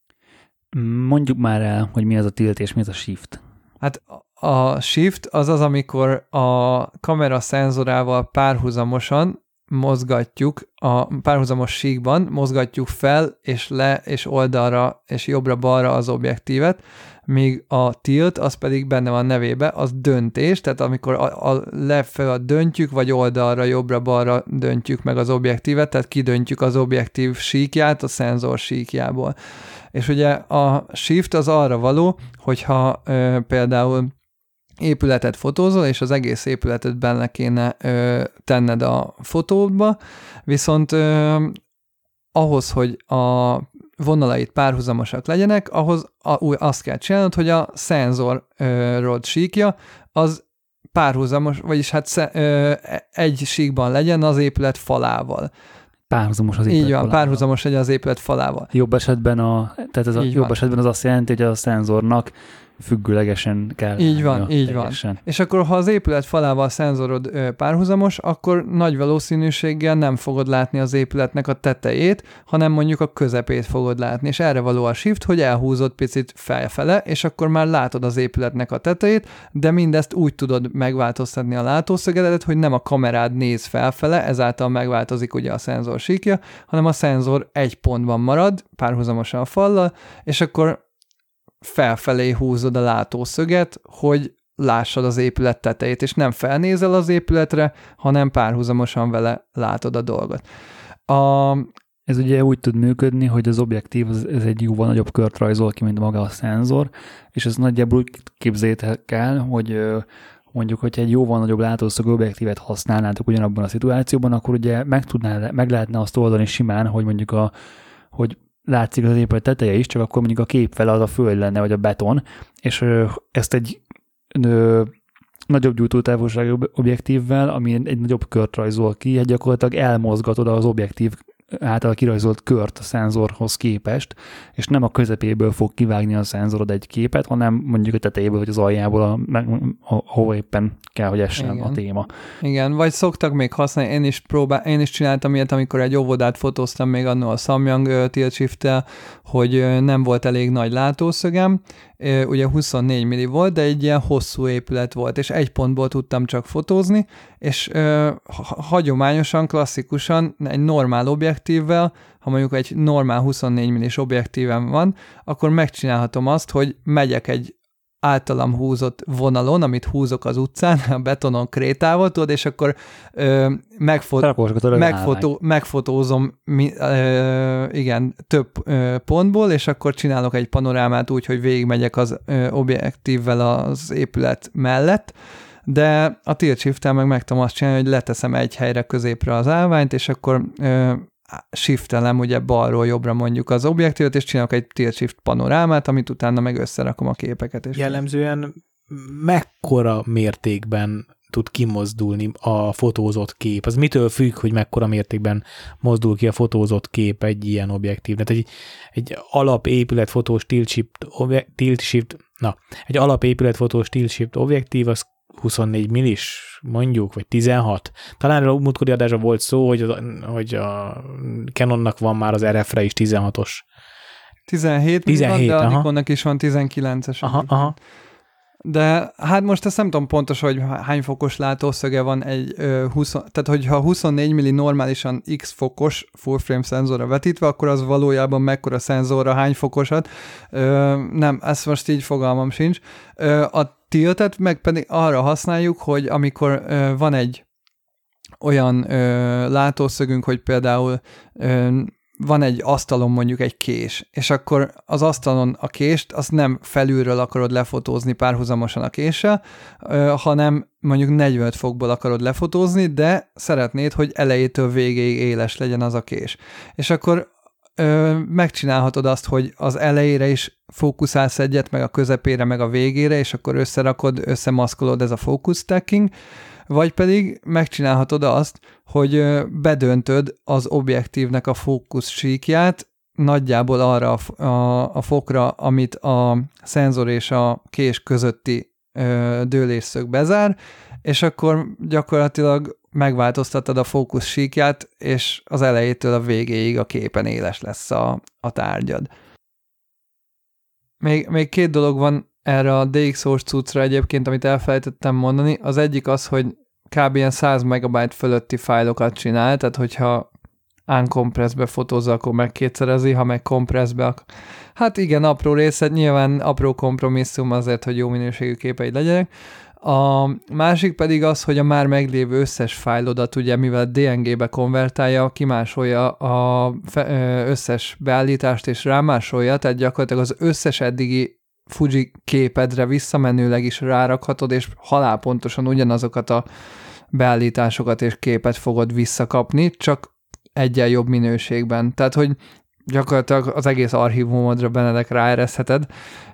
Mondjuk már el, hogy mi az a tilt és mi az a shift. Hát a shift az az, amikor a kamera szenzorával párhuzamosan mozgatjuk, a párhuzamos síkban mozgatjuk fel és le és oldalra és jobbra-balra az objektívet, míg a tilt, az pedig benne van nevébe, az döntés, tehát amikor a, a lefelé döntjük, vagy oldalra, jobbra-balra döntjük meg az objektívet, tehát kidöntjük az objektív síkját a szenzor síkjából. És ugye a shift az arra való, hogyha ö, például épületet fotózol, és az egész épületet benne kéne ö, tenned a fotódba, viszont ö, ahhoz, hogy a vonalait párhuzamosak legyenek, ahhoz a, azt kell csinálnod, hogy a szenzorod síkja az párhuzamos, vagyis hát sze, ö, egy síkban legyen az épület falával. Párhuzamos az Így épület van, falával. párhuzamos legyen az épület falával. Jobb esetben, a, tehát ez a, Így jobb van. esetben az azt jelenti, hogy a szenzornak függőlegesen kell Így van, így van. teljesen. És akkor, ha az épület falával a szenzorod ö, párhuzamos, akkor nagy valószínűséggel nem fogod látni az épületnek a tetejét, hanem mondjuk a közepét fogod látni. És erre való a shift, hogy elhúzod picit felfele, és akkor már látod az épületnek a tetejét, de mindezt úgy tudod megváltoztatni a látószögedet, hogy nem a kamerád néz felfele, ezáltal megváltozik ugye a szenzor síkja, hanem a szenzor egy pontban marad, párhuzamosan a fallal, és akkor felfelé húzod a látószöget, hogy lássad az épület tetejét, és nem felnézel az épületre, hanem párhuzamosan vele látod a dolgot. A, Ez ugye úgy tud működni, hogy az objektív az, ez egy jóval nagyobb kört rajzol ki, mint maga a szenzor, és ez nagyjából úgy képzeljétek el, hogy mondjuk, hogyha egy jóval nagyobb látószögű objektívet használnátok ugyanabban a szituációban, akkor ugye meg, tudná, meg lehetne azt oldani simán, hogy mondjuk a, hogy látszik az épület teteje is, csak akkor mondjuk a kép fele az a föld lenne, vagy a beton, és ezt egy ö, nagyobb gyújtótávolságú objektívvel, ami egy nagyobb kört rajzol ki, hát gyakorlatilag elmozgatod az objektív által kirajzolt kört a szenzorhoz képest, és nem a közepéből fog kivágni a szenzorod egy képet, hanem mondjuk a tetejéből vagy az aljából, a, a, ahova éppen kell, hogy essen Igen. a téma. igen, vagy szoktak még használni, én is, próbál, én is csináltam ilyet, amikor egy óvodát fotóztam még annól a Samyang tilt shift hogy nem volt elég nagy látószögem, ugye 24 milli volt, de egy ilyen hosszú épület volt, és egy pontból tudtam csak fotózni, és ö, ha- hagyományosan, klasszikusan egy normál objektívvel, ha mondjuk egy normál 24 millis objektívem van, akkor megcsinálhatom azt, hogy megyek egy általam húzott vonalon, amit húzok az utcán, a betonon krétával, tudod, és akkor ö, megfot, megfotó, megfotózom mi, ö, igen, több ö, pontból, és akkor csinálok egy panorámát úgy, hogy végigmegyek az ö, objektívvel az épület mellett, de a tilt meg meg tudom azt csinálni, hogy leteszem egy helyre középre az állványt, és akkor ö, shiftelem ugye balról jobbra mondjuk az objektívet, és csinálok egy tilt shift panorámát, amit utána meg összerakom a képeket. És Jellemzően mekkora mértékben tud kimozdulni a fotózott kép? Az mitől függ, hogy mekkora mértékben mozdul ki a fotózott kép egy ilyen objektív? Tehát egy, egy alapépület fotós tilt shift, objek, tilt shift, na, egy alapépület fotós tilt shift objektív, az 24 millis, mondjuk, vagy 16. Talán a múltkori adásra volt szó, hogy, a, hogy a Canonnak van már az RF-re is 16-os. 17, 17 van, de a aha. Nikonnak is van 19-es. Aha, aha. De hát most ezt nem tudom pontos, hogy hány fokos látószöge van egy ö, 20, tehát hogyha 24 milli normálisan x fokos full frame szenzorra vetítve, akkor az valójában mekkora szenzorra, hány fokosat. Ö, nem, ezt most így fogalmam sincs. Ö, a tiltet meg pedig arra használjuk, hogy amikor ö, van egy olyan ö, látószögünk, hogy például ö, van egy asztalon mondjuk egy kés, és akkor az asztalon a kést, azt nem felülről akarod lefotózni párhuzamosan a késsel, ö, hanem mondjuk 45 fokból akarod lefotózni, de szeretnéd, hogy elejétől végéig éles legyen az a kés. És akkor ö, megcsinálhatod azt, hogy az elejére is fókuszálsz egyet, meg a közepére, meg a végére, és akkor összerakod, összemaszkolod ez a focus stacking, vagy pedig megcsinálhatod azt, hogy bedöntöd az objektívnek a fókusz síkját nagyjából arra a, a, a fokra, amit a szenzor és a kés közötti ö, dőlésszög bezár, és akkor gyakorlatilag megváltoztatod a fókusz síkját, és az elejétől a végéig a képen éles lesz a, a tárgyad. Még, még két dolog van erre a DxO-s cuccra egyébként, amit elfelejtettem mondani. Az egyik az, hogy kb. ilyen 100 megabyte fölötti fájlokat csinál, tehát hogyha uncompressbe fotózza, akkor megkétszerezi, ha meg compressbe, akkor... hát igen, apró részlet, nyilván apró kompromisszum azért, hogy jó minőségű képeid legyenek. A másik pedig az, hogy a már meglévő összes fájlodat, ugye mivel DNG-be konvertálja, kimásolja a fe- összes beállítást és rámásolja, tehát gyakorlatilag az összes eddigi Fuji képedre visszamenőleg is rárakhatod, és halálpontosan ugyanazokat a beállításokat és képet fogod visszakapni, csak egyen jobb minőségben. Tehát, hogy gyakorlatilag az egész archívumodra Benedek ráereszheted,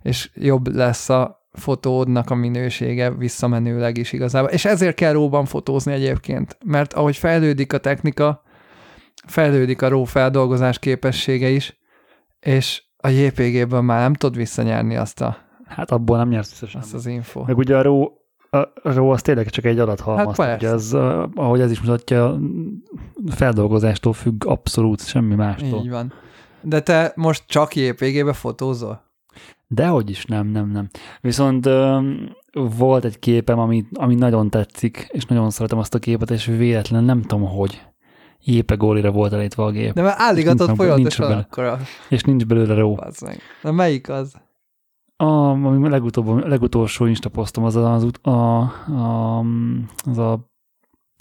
és jobb lesz a fotódnak a minősége visszamenőleg is igazából. És ezért kell róban fotózni egyébként, mert ahogy fejlődik a technika, fejlődik a ró feldolgozás képessége is, és a JPG-ből már nem tudod visszanyerni azt, a, Hát abból nem nyersz vissza azt az info. Meg ugye a RAW, a RAW az tényleg csak egy adathalmaz. Hát ugye ez, ahogy ez is mutatja, feldolgozástól függ abszolút semmi mástól. Így van. De te most csak JPG-be fotózol? Dehogy is, nem, nem, nem. Viszont um, volt egy képem, ami, ami nagyon tetszik, és nagyon szeretem azt a képet, és véletlenül nem tudom, hogy JPEG-ólira volt elítve a gép, De már álligatod Nincs- folyamatosan akkor a... és nincs belőle meg. Na melyik az? A, ami legutóbb, legutolsó Insta posztom, az az, a, a, az a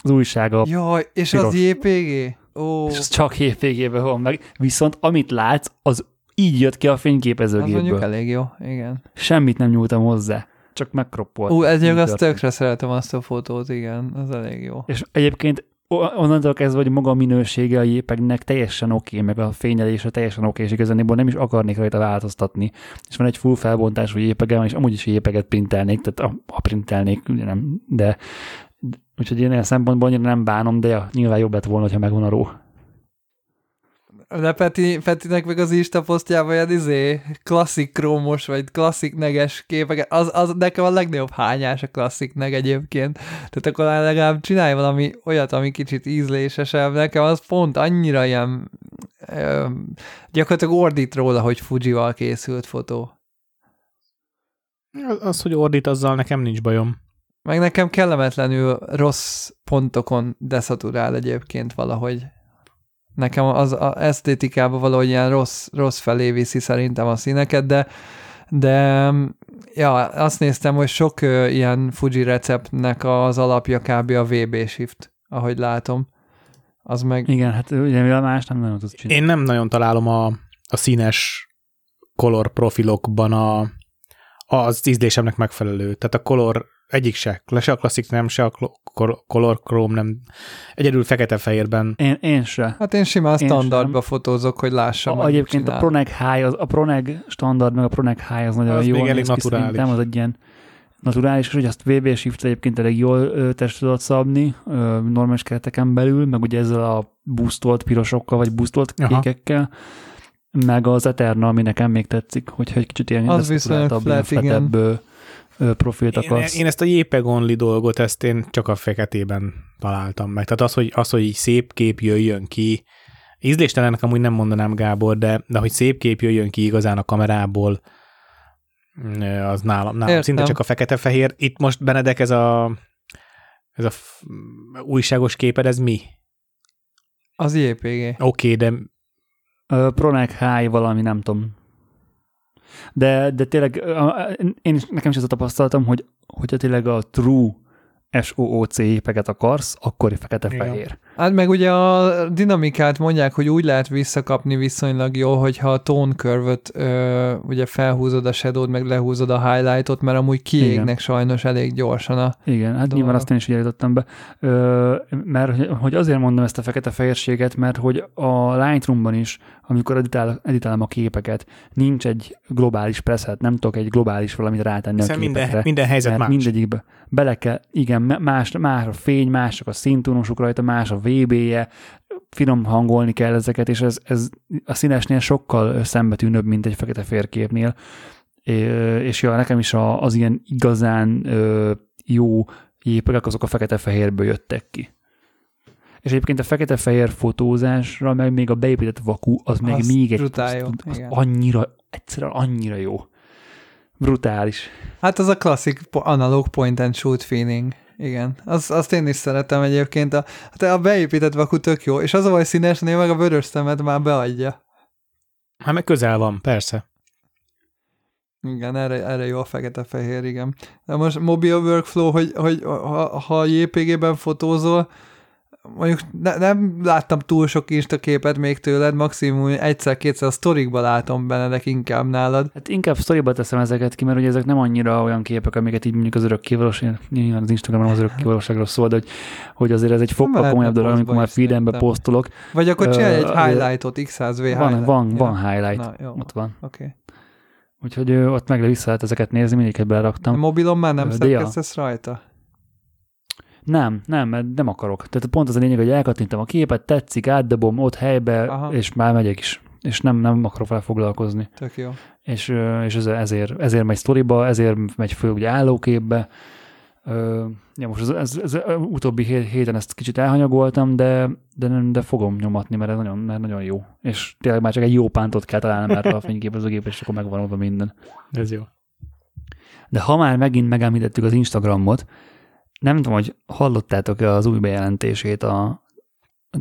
az újság, a, Jaj, és piros. az JPG? Ó, és az csak JPG-ben van meg, viszont amit látsz, az így jött ki a az mondjuk fényképezőgépből. elég jó, igen. Semmit nem nyúltam hozzá, csak megkroppolt. Ú, Így azt tökre szeretem azt a fotót, igen, az elég jó. És egyébként onnantól kezdve, hogy maga a minősége a jépegnek teljesen oké, okay, meg a fényelése teljesen oké, és igazából nem is akarnék rajta változtatni. És van egy full felbontású jépegem, és amúgy is jépeget printelnék, tehát a, a printelnék, ugye nem, de úgyhogy én ilyen szempontból annyira nem bánom, de ja, nyilván jobb lett volna, ha megvan a ró. De Peti, Petinek meg az Insta posztjában ilyen izé, klasszik krómos, vagy klasszik neges képeket, az, az nekem a legnagyobb hányás a klasszik neg egyébként. Tehát akkor legalább csinálj valami olyat, ami kicsit ízlésesebb. Nekem az pont annyira ilyen, ö, gyakorlatilag ordít róla, hogy Fujival készült fotó. Az, az, hogy ordít, azzal nekem nincs bajom. Meg nekem kellemetlenül rossz pontokon deszaturál egyébként valahogy. Nekem az a esztétikában valahogy ilyen rossz, rossz felé viszi szerintem a színeket, de, de ja, azt néztem, hogy sok ö, ilyen Fuji receptnek az alapja kb. a VB Shift, ahogy látom. Az meg... Igen, hát ugye mivel más nem nagyon tudsz csinálni. Én nem nagyon találom a, a színes color profilokban a, az ízlésemnek megfelelő. Tehát a color egyik se, se a klasszik nem, se a color chrome nem. Egyedül fekete-fehérben. Én, én se. Hát én simán Én standardba fotózok, hogy lássam. A, egyébként a. Proneg High, az, a Proneg standard, meg a Proneg High az nagyon Az jó. még elég naturális. szerintem, az egy ilyen naturális, és hogy azt VB Shift egyébként elég jól ö, test tudod szabni ö, normális kereteken belül, meg ugye ezzel a boostolt pirosokkal, vagy boostolt Aha. kékekkel, meg az Eterna, ami nekem még tetszik, hogyha egy kicsit ilyen Az viszonylag desztuláltabb, ilyen flat, igen. ö, profilt Én, akarsz. én ezt a JPEG only dolgot, ezt én csak a feketében találtam meg. Tehát az, hogy, az, hogy szép kép jöjjön ki, ízléstelennek amúgy nem mondanám Gábor, de, de hogy szép kép jöjjön ki igazán a kamerából, mm, az nálam, nálam Értem. szinte csak a fekete-fehér. Itt most Benedek ez a ez a f- újságos képed, ez mi? Az JPG. Oké, okay, de Pronek High valami, nem tudom. De, de tényleg én is, nekem is ez a tapasztalatom, hogy hogyha tényleg a true SOOC képeket akarsz, akkor fekete-fehér. Hát meg ugye a dinamikát mondják, hogy úgy lehet visszakapni viszonylag jó, hogyha a tone curve-öt ö, ugye felhúzod a shadow meg lehúzod a highlightot, mert amúgy kiégnek Igen. sajnos elég gyorsan a... Igen, hát Dolog. nyilván azt én is jutottam be. Ö, mert hogy- hogy azért mondom ezt a fekete-fehérséget, mert hogy a Lightroomban is, amikor editál, editálom a képeket, nincs egy globális preset, nem tudok egy globális valamit rátenni hiszen a képekre. minden, minden helyzet mert más. mindegyikbe bele kell, igen, más, más a fény, mások a színtónusok rajta, más a VB-je, finom hangolni kell ezeket, és ez, ez a színesnél sokkal szembetűnőbb, mint egy fekete férképnél. És ja, nekem is az ilyen igazán jó jépegek, azok a fekete-fehérből jöttek ki. És egyébként a fekete-fehér fotózásra, meg még a beépített vaku, az még Az még egy, brutál az, az annyira, egyszerűen annyira jó. Brutális. Hát az a klasszik analóg point and shoot feeling. Igen, az, azt én is szeretem egyébként. A, hát a beépített vaku tök jó, és az a baj színesnél meg a vörös szemet már beadja. Hát meg közel van, persze. Igen, erre, erre jó a fekete-fehér, igen. De most mobile workflow, hogy, hogy ha, ha JPG-ben fotózol, mondjuk ne, nem láttam túl sok Insta képet még tőled, maximum egyszer-kétszer a sztorikba látom Benedek inkább nálad. Hát inkább sztoriba teszem ezeket ki, mert ugye ezek nem annyira olyan képek, amiket így mondjuk az örökkévalóság, nyilván az Instagramon az örökkévalóságról szól, de hogy, hogy azért ez egy fokkal komolyabb dolog, amikor már feedembe posztolok. Vagy akkor csinálj egy highlightot, X100V Van, highlight. van, Ja. van highlight, Na, jó, ott van. oké. Okay. Úgyhogy ott meg vissza lehet ezeket nézni, mindegyiket A beleraktam. mobilon már nem szerkesztesz rajta? Nem, nem, mert nem akarok. Tehát pont az a lényeg, hogy elkattintam a képet, tetszik, átdobom ott helybe, Aha. és már megyek is. És nem, nem akarok vele foglalkozni. Tök jó. és, és ez, ezért, ezért megy sztoriba, ezért megy föl ugye állóképbe. Ja, most ez, ez, ez, ez utóbbi hé- héten ezt kicsit elhanyagoltam, de, de, nem, de fogom nyomatni, mert ez nagyon, mert nagyon jó. És tényleg már csak egy jó pántot kell találnom erre a fényképezőgépre, és akkor megvan oldva minden. Ez jó. De ha már megint megemlítettük az Instagramot, nem tudom, hogy hallottátok-e az új bejelentését a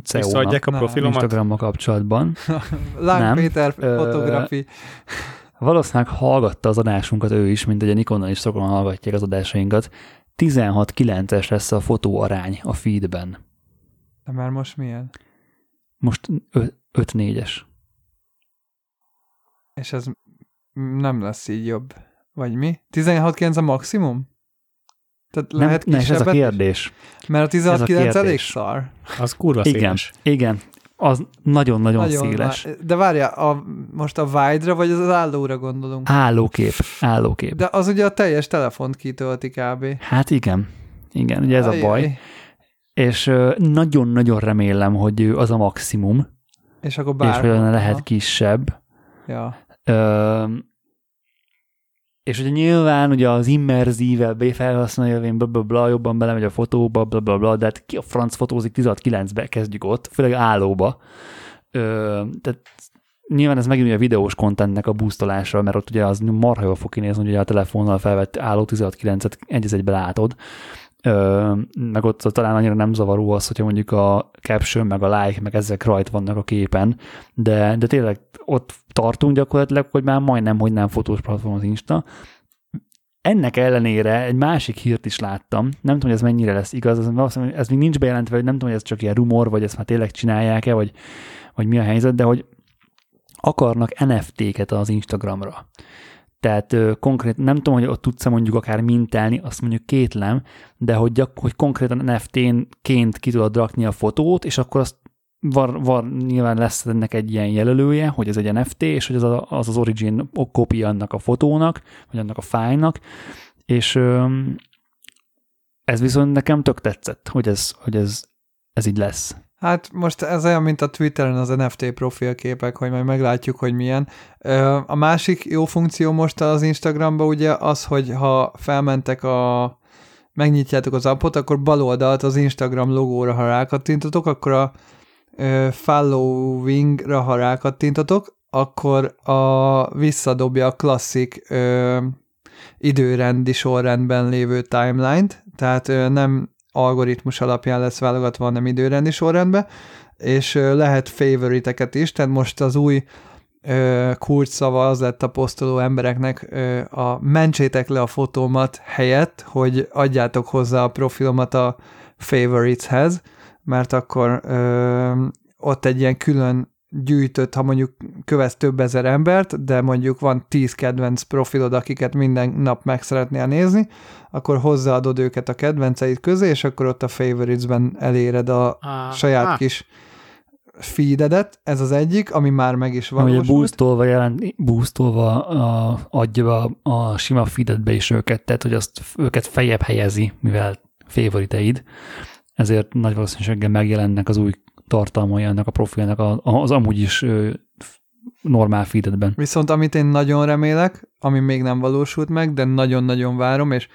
CEO-nak Visszaadják a profilomat? Instagrammal kapcsolatban. (laughs) Láng Nem. Péter fotografi. Valószínűleg hallgatta az adásunkat ő is, mint ugye Nikonnal is sokan hallgatják az adásainkat. 16-9-es lesz a fotóarány a feedben. De már most milyen? Most 5-4-es. És ez nem lesz így jobb. Vagy mi? 16-9 a maximum? Tehát Nem, lehet ne, és ez a kisebbet kérdés. Mert a ez a 16-9 elég kérdés. szar. Az kurva Igen, széles. igen. Az nagyon-nagyon Nagyon széles. De várjál, a, most a wide-ra vagy az állóra gondolunk? Állókép, állókép. De az ugye a teljes telefont kitölti kb. Hát igen. Igen, ugye ez a Ajaj. baj. És nagyon-nagyon remélem, hogy ő az a maximum, És akkor és bár. hogy olyan lehet kisebb. Ja. Ö, és ugye nyilván ugye az immerzívebb felhasználó élmény, bla, bla, bla, jobban belemegy a fotóba, bla, bla, bla, de hát ki a franc fotózik 16-9-be, kezdjük ott, főleg állóba. Ö, tehát nyilván ez megint ugye a videós contentnek a boostolása, mert ott ugye az marha jól fog kinézni, hogy a telefonnal felvett álló 16-9-et egy egybe látod. Ö, meg ott talán annyira nem zavaró az, hogyha mondjuk a caption, meg a like, meg ezek rajt vannak a képen, de, de tényleg ott tartunk gyakorlatilag, hogy már majdnem, hogy nem fotós platform az Insta. Ennek ellenére egy másik hírt is láttam, nem tudom, hogy ez mennyire lesz igaz, ez, még nincs bejelentve, hogy nem tudom, hogy ez csak ilyen rumor, vagy ezt már tényleg csinálják-e, vagy, vagy mi a helyzet, de hogy akarnak NFT-ket az Instagramra. Tehát ö, konkrét, nem tudom, hogy ott tudsz mondjuk akár mintálni, azt mondjuk kétlem, de hogy, hogy konkrétan NFT-ként ki tudod rakni a fotót, és akkor azt van, van, nyilván lesz ennek egy ilyen jelölője, hogy ez egy NFT, és hogy az a, az, az origin kopia annak a fotónak, vagy annak a fájlnak, És öm, ez viszont nekem tök tetszett, hogy ez, hogy ez, ez így lesz. Hát most ez olyan, mint a Twitteren az NFT profilképek, hogy majd meglátjuk, hogy milyen. A másik jó funkció most az Instagramban ugye az, hogy ha felmentek a megnyitjátok az appot, akkor bal oldalt az Instagram logóra, ha rákattintotok, akkor a following-ra, ha rákattintotok, akkor a visszadobja a klasszik időrendi sorrendben lévő timeline-t, tehát nem algoritmus alapján lesz válogatva, hanem időrendi sorrendben, és lehet favoriteket is, tehát most az új ö, szava az lett a posztoló embereknek ö, a mentsétek le a fotómat helyett, hogy adjátok hozzá a profilomat a favoriteshez, mert akkor ö, ott egy ilyen külön gyűjtött, ha mondjuk követsz több ezer embert, de mondjuk van tíz kedvenc profilod, akiket minden nap meg szeretnél nézni, akkor hozzáadod őket a kedvenceid közé, és akkor ott a favorites-ben eléred a ah, saját ah. kis feededet, ez az egyik, ami már meg is van. Ugye boostolva, jelent, boostolva a, adja a, a sima feededbe is őket, tehát hogy azt őket fejebb helyezi, mivel favoriteid, ezért nagy valószínűséggel megjelennek az új tartalmai ennek a profilnak az amúgy is normál feededben. Viszont amit én nagyon remélek, ami még nem valósult meg, de nagyon-nagyon várom, és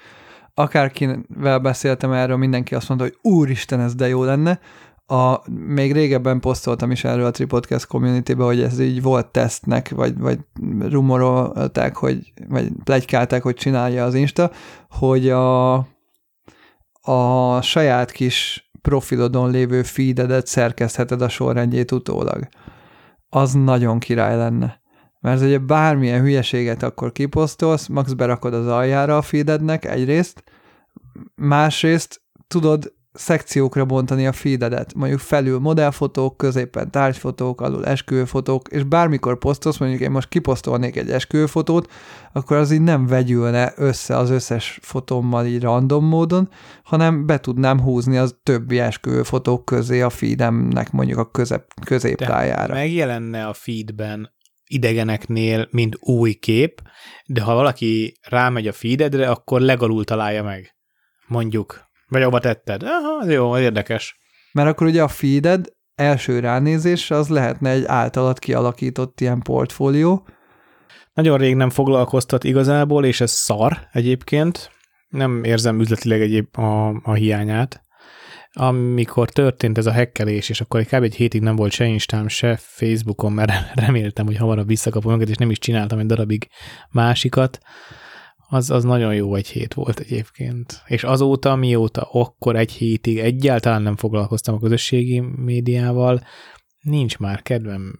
akárkivel beszéltem erről, mindenki azt mondta, hogy úristen, ez de jó lenne. A, még régebben posztoltam is erről a Tripodcast community-be, hogy ez így volt tesztnek, vagy, vagy rumorolták, hogy, vagy plegykálták, hogy csinálja az Insta, hogy a, a saját kis profilodon lévő feededet szerkesztheted a sorrendjét utólag. Az nagyon király lenne. Mert ugye bármilyen hülyeséget akkor kiposztolsz, max berakod az aljára a feedednek egyrészt, másrészt tudod szekciókra bontani a feededet, mondjuk felül modellfotók, középen tárgyfotók, alul esküvőfotók, és bármikor posztolsz, mondjuk én most kiposztolnék egy esküvőfotót, akkor az így nem vegyülne össze az összes fotómmal így random módon, hanem be tudnám húzni az többi esküvőfotók közé a feedemnek mondjuk a közep, középtájára. megjelenne a feedben idegeneknél, mint új kép, de ha valaki rámegy a feededre, akkor legalul találja meg. Mondjuk vagy ahova tetted. Aha, jó, érdekes. Mert akkor ugye a feeded első ránézésre az lehetne egy általad kialakított ilyen portfólió. Nagyon rég nem foglalkoztat igazából, és ez szar egyébként. Nem érzem üzletileg egyéb a, a hiányát. Amikor történt ez a hekkelés, és akkor kb. egy hétig nem volt se Instám, se Facebookon, mert (laughs) reméltem, hogy hamarabb visszakapom őket, és nem is csináltam egy darabig másikat az, az nagyon jó egy hét volt egyébként. És azóta, mióta akkor egy hétig egyáltalán nem foglalkoztam a közösségi médiával, nincs már kedvem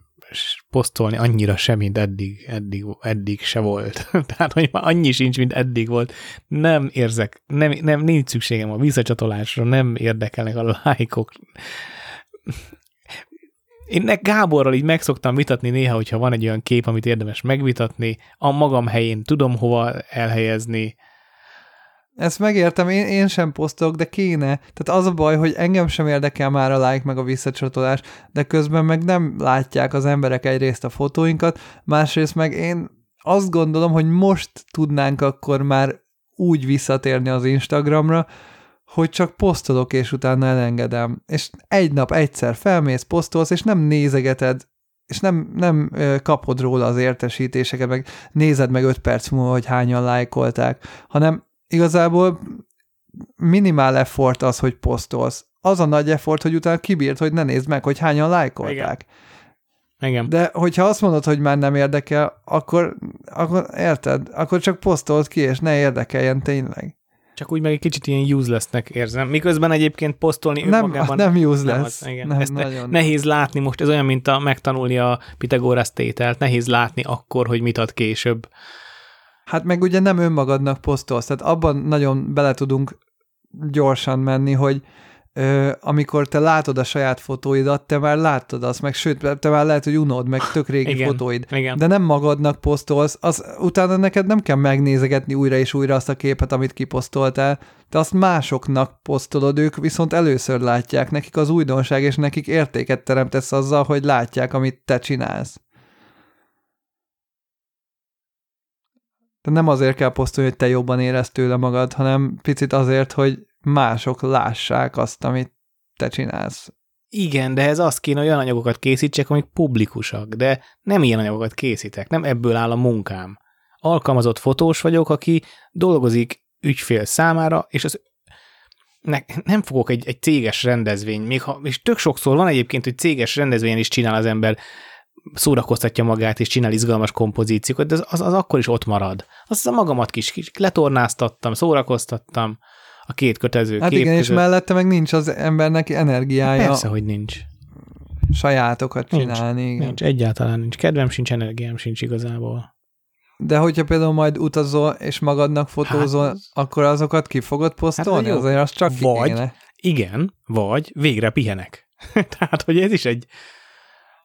posztolni annyira sem, mint eddig, eddig, eddig se volt. (laughs) Tehát, hogy már annyi sincs, mint eddig volt. Nem érzek, nem, nem nincs szükségem a visszacsatolásra, nem érdekelnek a lájkok. Én Gáborral így megszoktam vitatni néha, hogyha van egy olyan kép, amit érdemes megvitatni, a magam helyén tudom hova elhelyezni. Ezt megértem, én, én sem posztolok, de kéne. Tehát az a baj, hogy engem sem érdekel már a like meg a visszacsatolás, de közben meg nem látják az emberek egyrészt a fotóinkat, másrészt meg én azt gondolom, hogy most tudnánk akkor már úgy visszatérni az Instagramra, hogy csak posztolok, és utána elengedem. És egy nap egyszer felmész, posztolsz, és nem nézegeted, és nem, nem kapod róla az értesítéseket, meg nézed meg öt perc múlva, hogy hányan lájkolták, hanem igazából minimál effort az, hogy posztolsz. Az a nagy effort, hogy utána kibírt, hogy ne nézd meg, hogy hányan lájkolták. Igen. Igen. De hogyha azt mondod, hogy már nem érdekel, akkor, akkor érted, akkor csak posztolt ki, és ne érdekeljen tényleg. Csak úgy meg egy kicsit ilyen uselessnek érzem. Miközben egyébként posztolni nem, önmagában... Nem useless. Nem, az, igen. nem Ezt nagyon. nehéz látni most, ez olyan, mint a megtanulni a Pitagoras tételt. Nehéz látni akkor, hogy mit ad később. Hát meg ugye nem önmagadnak posztolsz, tehát abban nagyon bele tudunk gyorsan menni, hogy ö, amikor te látod a saját fotóidat, te már láttad azt, meg sőt, te már lehet, hogy unod, meg tök régi igen, fotóid, igen. de nem magadnak posztolsz, az utána neked nem kell megnézegetni újra és újra azt a képet, amit kiposztoltál, te azt másoknak posztolod, ők viszont először látják, nekik az újdonság, és nekik értéket teremtesz azzal, hogy látják, amit te csinálsz. De nem azért kell posztolni, hogy te jobban érezd tőle magad, hanem picit azért, hogy mások lássák azt, amit te csinálsz. Igen, de ez azt kéne, hogy olyan anyagokat készítsek, amik publikusak, de nem ilyen anyagokat készítek, nem ebből áll a munkám. Alkalmazott fotós vagyok, aki dolgozik ügyfél számára, és az ne, nem fogok egy, egy céges rendezvény, még ha, és tök sokszor van egyébként, hogy céges rendezvényen is csinál az ember, szórakoztatja magát, és csinál izgalmas kompozíciókat, de az, az, az akkor is ott marad. Azt a magamat kis, kis letornáztattam, szórakoztattam a két kötező Hát kép igen, és között. mellette meg nincs az embernek energiája Persze, hogy nincs. sajátokat Nincs, csinálni. igen. Nincs, egyáltalán nincs. Kedvem sincs, energiám sincs igazából. De hogyha például majd utazol, és magadnak fotózol, Hát hát akkor azokat ki fogod posztolni? Hát. Azért az csak Vagy- kéne. Igen, vagy végre pihenek. (laughs) Tehát, hogy ez is egy...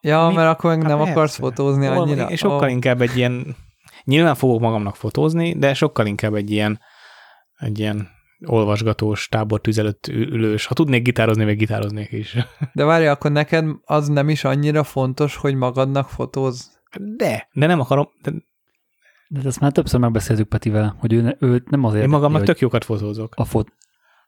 Ja, Mi- mert akkor meg Hát nem persze. akarsz fotózni Valami- annyira. És sokkal Ó, inkább egy ilyen... Nyilván fogok magamnak fotózni, de sokkal inkább egy ilyen egy ilyen olvasgatós, tábortűz előtt ül- ülős. Ha tudnék gitározni, még gitároznék is. (laughs) De várj, akkor neked az nem is annyira fontos, hogy magadnak fotóz? De, de nem akarom, de De ezt már többször megbeszéltük Petivel, hogy ő, ne, őt nem azért... én magamnak hogy tök jókat fotózok. a fot...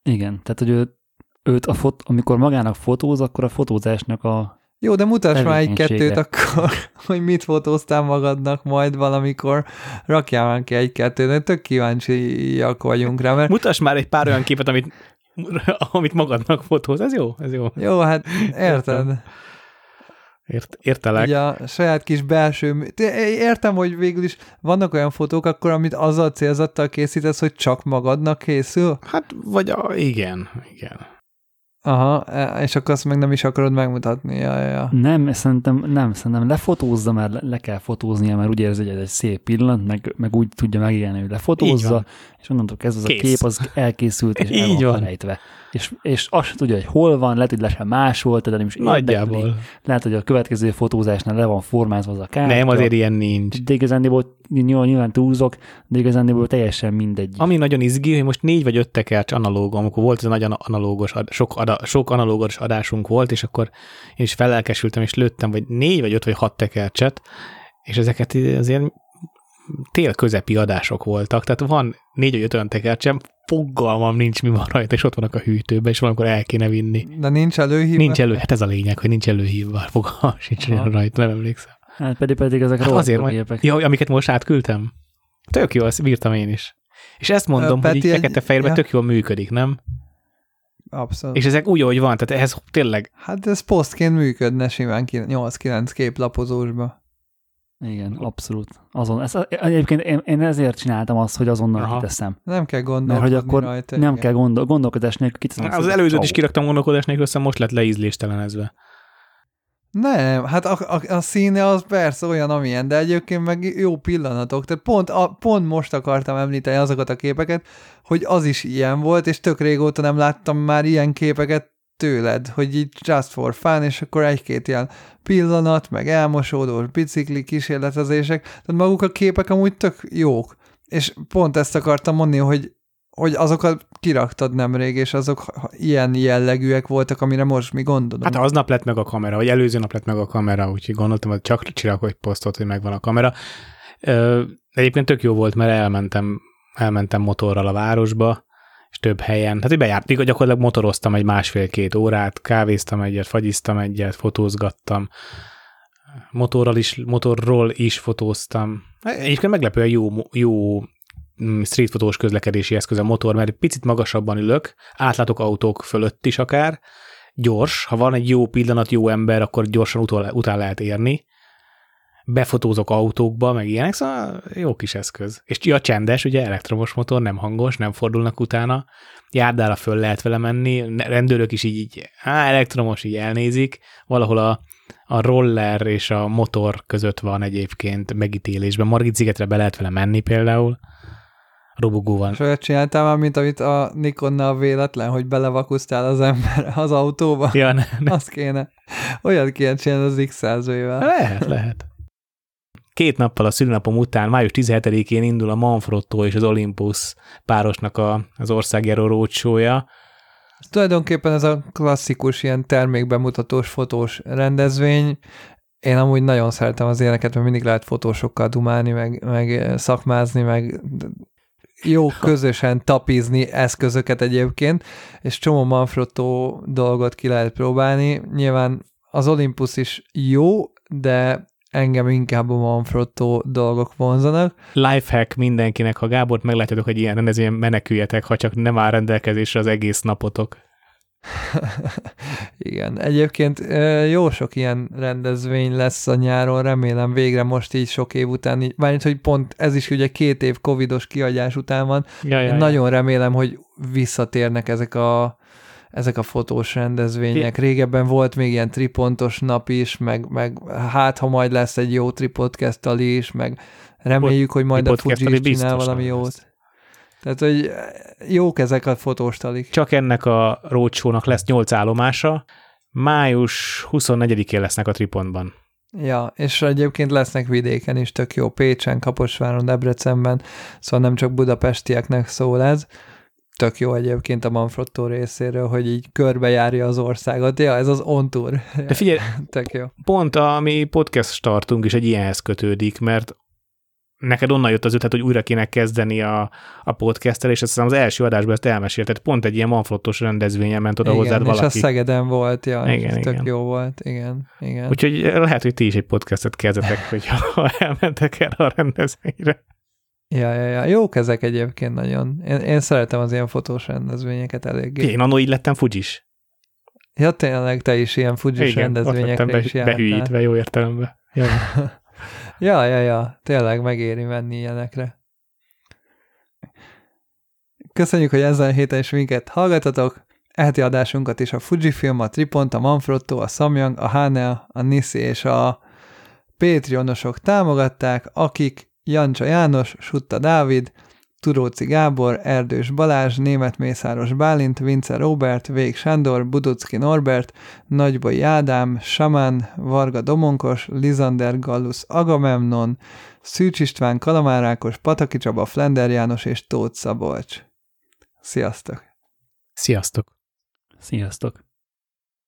Igen, tehát hogy ő, őt a fot... amikor magának fotóz, akkor a fotózásnak a... Jó, de mutass már egy Tevékenysége. kettőt akkor, (laughs) hogy mit fotóztál magadnak majd valamikor. Rakjál már ki egy kettőt, de tök kíváncsiak vagyunk rá, mert Mutass már egy pár olyan képet, amit, amit magadnak fotóz. Ez jó, ez jó. jó, hát érted. Ért, értelek. Ugye a saját kis belső... Értem, hogy végül is vannak olyan fotók akkor, amit azzal célzattal készítesz, hogy csak magadnak készül. Hát, vagy a, igen, igen. Aha, e- és akkor azt meg nem is akarod megmutatni. Ja, ja, ja. Nem, szerintem nem, szerintem lefotózza, mert le, le kell fotóznia, mert úgy érzi, hogy ez egy szép pillanat, meg, meg úgy tudja megélni, hogy lefotózza, van. és onnantól kezdve az Kész. a kép az elkészült, és (laughs) el Így van van. felejtve. És, és azt sem tudja, hogy hol van, lehet, hogy le sem másolt, de nem is érdekli. Nagyjából. Lehet, hogy a következő fotózásnál le van formázva az a kártya. Nem, azért ilyen nincs. De igazándiból, nyilván, nyilván túlzok, de igazándiból teljesen mindegy. Ami nagyon izgi, hogy most négy vagy öt tekercs analóg, amikor volt ez a nagy ana- analógos, sok, ada, sok analógos adásunk volt, és akkor én is felelkesültem, és lőttem, vagy négy vagy öt vagy hat tekercset, és ezeket azért tél közepi adások voltak, tehát van négy vagy öt olyan tekercsem, fogalmam nincs, mi van rajta, és ott vannak a hűtőben, és valamikor el kéne vinni. De nincs előhívva? Nincs elő, hát ez a lényeg, hogy nincs előhívva, (laughs) fogalmam sincs Aha. rajta, nem emlékszem. Hát pedig pedig ezek Hát hát azért, majd, gépek. ja, amiket most átküldtem. Tök jó, azt bírtam én is. És ezt mondom, Ö, hogy így Peti, egy- fekete-fehérben ja. tök jól működik, nem? Abszolút. És ezek úgy, ahogy van, tehát ehhez tényleg Hát ez posztként működne simán ki- 8-9 képlapozósba. Igen, abszolút. Azon, ez, egyébként én, én ezért csináltam azt, hogy azonnal Aha. kiteszem. Nem kell Mert gondolkodni hogy akkor rajta. nem igen. kell gondol, gondolkodás nélkül kiteszem. az előzőt is kiraktam gondolkodás nélkül, aztán most lett leízléstelenezve. Nem, hát a, a, a színe az persze olyan, amilyen, de egyébként meg jó pillanatok. Tehát pont, a, pont most akartam említeni azokat a képeket, hogy az is ilyen volt, és tök régóta nem láttam már ilyen képeket tőled, hogy így just for fun, és akkor egy-két ilyen pillanat, meg elmosódós bicikli kísérletezések, tehát maguk a képek amúgy tök jók. És pont ezt akartam mondani, hogy hogy azokat kiraktad nemrég, és azok ilyen jellegűek voltak, amire most mi gondolunk. Hát aznap lett meg a kamera, vagy előző nap lett meg a kamera, úgyhogy gondoltam, hogy csak csinálok egy posztot, hogy megvan a kamera. Ö, egyébként tök jó volt, mert elmentem, elmentem motorral a városba, és több helyen, hát így bejárt, gyakorlatilag motoroztam egy másfél-két órát, kávéztam egyet, fagyiztam egyet, fotózgattam, motorral is, motorról is fotóztam. Egyébként meglepően jó, jó mm, streetfotós közlekedési eszköz a motor, mert picit magasabban ülök, átlátok autók fölött is akár, gyors, ha van egy jó pillanat, jó ember, akkor gyorsan utol, után lehet érni, befotózok autókba, meg ilyenek, szóval jó kis eszköz. És ja, csendes, ugye elektromos motor, nem hangos, nem fordulnak utána, járdára föl lehet vele menni, rendőrök is így, így á, elektromos, így elnézik, valahol a, a roller és a motor között van egyébként megítélésben. Margit szigetre be lehet vele menni például, robogóval. És olyat csináltál már, mint amit a Nikonnal véletlen, hogy belevakusztál az ember az autóba? Ja, ne, ne. Azt kéne. Olyat kéne csinálni az x 100 Lehet, lehet. Két nappal a szülinapom után, május 17-én indul a Manfrotto és az Olympus párosnak a, az országjáró rócsója. Tulajdonképpen ez a klasszikus ilyen termékbemutatós fotós rendezvény. én amúgy nagyon szeretem az ilyeneket, mert mindig lehet fotósokkal dumálni, meg, meg szakmázni, meg jó közösen tapizni eszközöket egyébként, és csomó Manfrotto dolgot ki lehet próbálni. Nyilván az Olympus is jó, de engem inkább a Manfrotto dolgok vonzanak. Lifehack mindenkinek, ha Gábort meglátjátok egy ilyen rendezvényen, meneküljetek, ha csak nem áll rendelkezésre az egész napotok. (laughs) Igen, egyébként jó sok ilyen rendezvény lesz a nyáron, remélem végre most így sok év után, mármint, hogy pont ez is ugye két év covidos kiadás után van, Ja, ja, Én nagyon remélem, hogy visszatérnek ezek a ezek a fotós rendezvények. Régebben volt még ilyen tripontos nap is, meg, meg hát, ha majd lesz egy jó tripodcast is, meg reméljük, hogy majd a Fuji is csinál valami jót. lesz. Tehát, hogy jók ezek a fotóstalik. Csak ennek a roadshow-nak lesz nyolc állomása. Május 24-én lesznek a Tripontban. Ja, és egyébként lesznek vidéken is tök jó, Pécsen, Kaposváron, Debrecenben, szóval nem csak budapestieknek szól ez. Tök jó egyébként a Manfrotto részéről, hogy így körbejárja az országot. Ja, ez az on tour. De figyelj, (laughs) Tök jó. pont a mi podcast startunk is egy ilyenhez kötődik, mert neked onnan jött az ötlet, hogy újra kéne kezdeni a, a podcasttel, és azt hiszem az első adásban ezt elmesélted. Pont egy ilyen manflottos rendezvényen ment oda igen, hozzád és a valaki. Szegeden volt, ja, Igen, igen, tök jó volt, igen, igen. Úgyhogy lehet, hogy ti is egy podcastet kezdetek, hogy ha (laughs) elmentek erre a rendezvényre. Ja, ja, ja. Jók ezek egyébként nagyon. Én, én szeretem az ilyen fotós rendezvényeket eléggé. Én annó így lettem Fujis. Ja, tényleg te is ilyen fujis Igen, rendezvényekre is be, jártál. behűítve jó értelemben. Ja. (laughs) Ja, ja, ja, tényleg megéri menni ilyenekre. Köszönjük, hogy ezen a héten is minket hallgatatok. Eheti adásunkat is a Fujifilm, a Tripont, a Manfrotto, a Samyang, a Hanel, a Nissi és a Patreonosok támogatták, akik Jancsa János, Sutta Dávid, Turóci Gábor, Erdős Balázs, Német Mészáros Bálint, Vince Robert, Vég Sándor, Buducki Norbert, Nagyboly Ádám, Saman, Varga Domonkos, Lizander Gallus Agamemnon, Szűcs István, Kalamár Ákos, Pataki Csaba, Flender János és Tóth Szabolcs. Sziasztok! Sziasztok! Sziasztok!